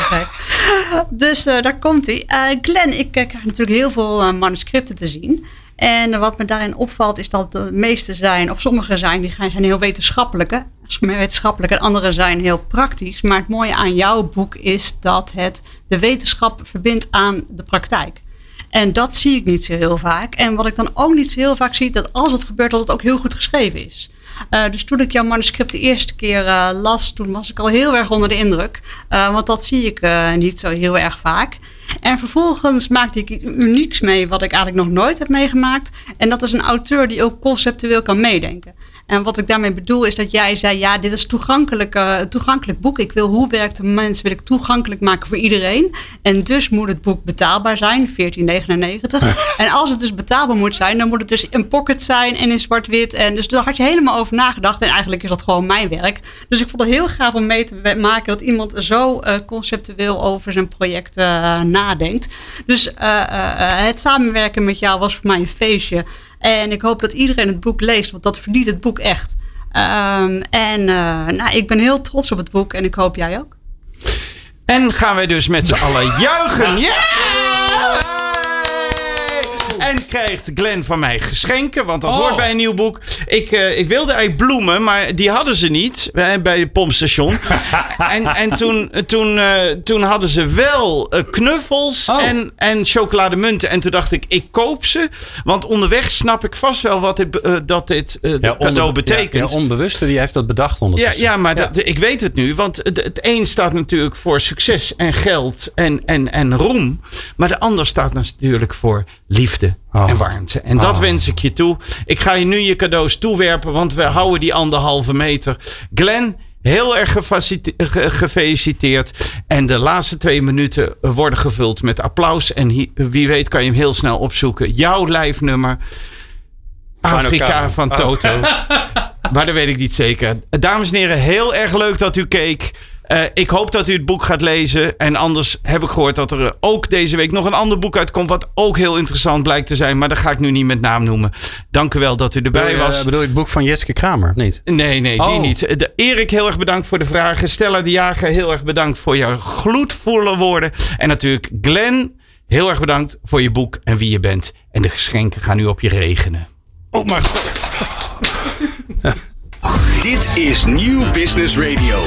Speaker 6: dus daar komt hij. Glenn, ik krijg natuurlijk heel veel manuscripten te zien. En wat me daarin opvalt is dat de meeste zijn, of sommige zijn, die zijn heel wetenschappelijke. Wetenschappelijk en andere zijn heel praktisch. Maar het mooie aan jouw boek is dat het de wetenschap verbindt aan de praktijk. En dat zie ik niet zo heel vaak. En wat ik dan ook niet zo heel vaak zie, dat als het gebeurt, dat het ook heel goed geschreven is. Uh, dus toen ik jouw manuscript de eerste keer uh, las, toen was ik al heel erg onder de indruk. Uh, want dat zie ik niet zo heel erg vaak. En vervolgens maakte ik iets unieks mee wat ik eigenlijk nog nooit heb meegemaakt. En dat is een auteur die ook conceptueel kan meedenken. En wat ik daarmee bedoel is dat jij zei, ja, dit is een toegankelijk, uh, toegankelijk boek. Ik wil hoe werkt de mens, wil ik toegankelijk maken voor iedereen. En dus moet het boek betaalbaar zijn, 14,99. en als het dus betaalbaar moet zijn, dan moet het dus in pocket zijn en in zwart-wit. En dus daar had je helemaal over nagedacht. En eigenlijk is dat gewoon mijn werk. Dus ik vond het heel gaaf om mee te maken dat iemand zo uh, conceptueel over zijn project uh, nadenkt. Dus het samenwerken met jou was voor mij een feestje. En ik hoop dat iedereen het boek leest, want dat verdient het boek echt. Um, en uh, nou, ik ben heel trots op het boek en ik hoop jij ook.
Speaker 3: En gaan wij dus met z'n allen juichen. Ja! En krijgt Glenn van mij geschenken, want dat oh. hoort bij een nieuw boek. Ik, uh, ik wilde eigenlijk bloemen, maar die hadden ze niet bij, bij het pompstation. en en toen, toen, uh, toen hadden ze wel knuffels oh. en, en chocolademunten. En toen dacht ik, ik koop ze. Want onderweg snap ik vast wel wat dit, dat dit ja, cadeau betekent.
Speaker 2: Ja, onbewuste die heeft dat bedacht ondertussen.
Speaker 3: Ja, ja maar Dat, ik weet het nu. Want het, het een staat natuurlijk voor succes en geld en, en, en roem. Maar de ander staat natuurlijk voor liefde oh. en warmte. En dat oh. wens ik je toe. Ik ga je nu je cadeaus toewerpen, want we houden die anderhalve meter. Glenn, heel erg gefeliciteerd. En de laatste twee minuten worden gevuld met applaus. En wie weet kan je hem heel snel opzoeken. Jouw lijfnummer. Afrika van Toto. maar dat weet ik niet zeker. Dames en heren, heel erg leuk dat u keek. Uh, ik hoop dat u het boek gaat lezen. En anders heb ik gehoord dat er ook deze week nog een ander boek uitkomt. Wat ook heel interessant blijkt te zijn. Maar dat ga ik nu niet met naam noemen. Dank u wel dat u erbij bedoel, was.
Speaker 2: Uh, bedoel je het boek van Jetske Kramer? Niet?
Speaker 3: Nee, nee, die oh. niet. De, Erik, heel erg bedankt voor de vragen. Stella de Jager, heel erg bedankt voor jouw gloedvolle woorden. En natuurlijk Glenn, heel erg bedankt voor je boek en wie je bent. En de geschenken gaan nu op je regenen.
Speaker 1: Oh mijn god. Dit is Nieuw Business Radio.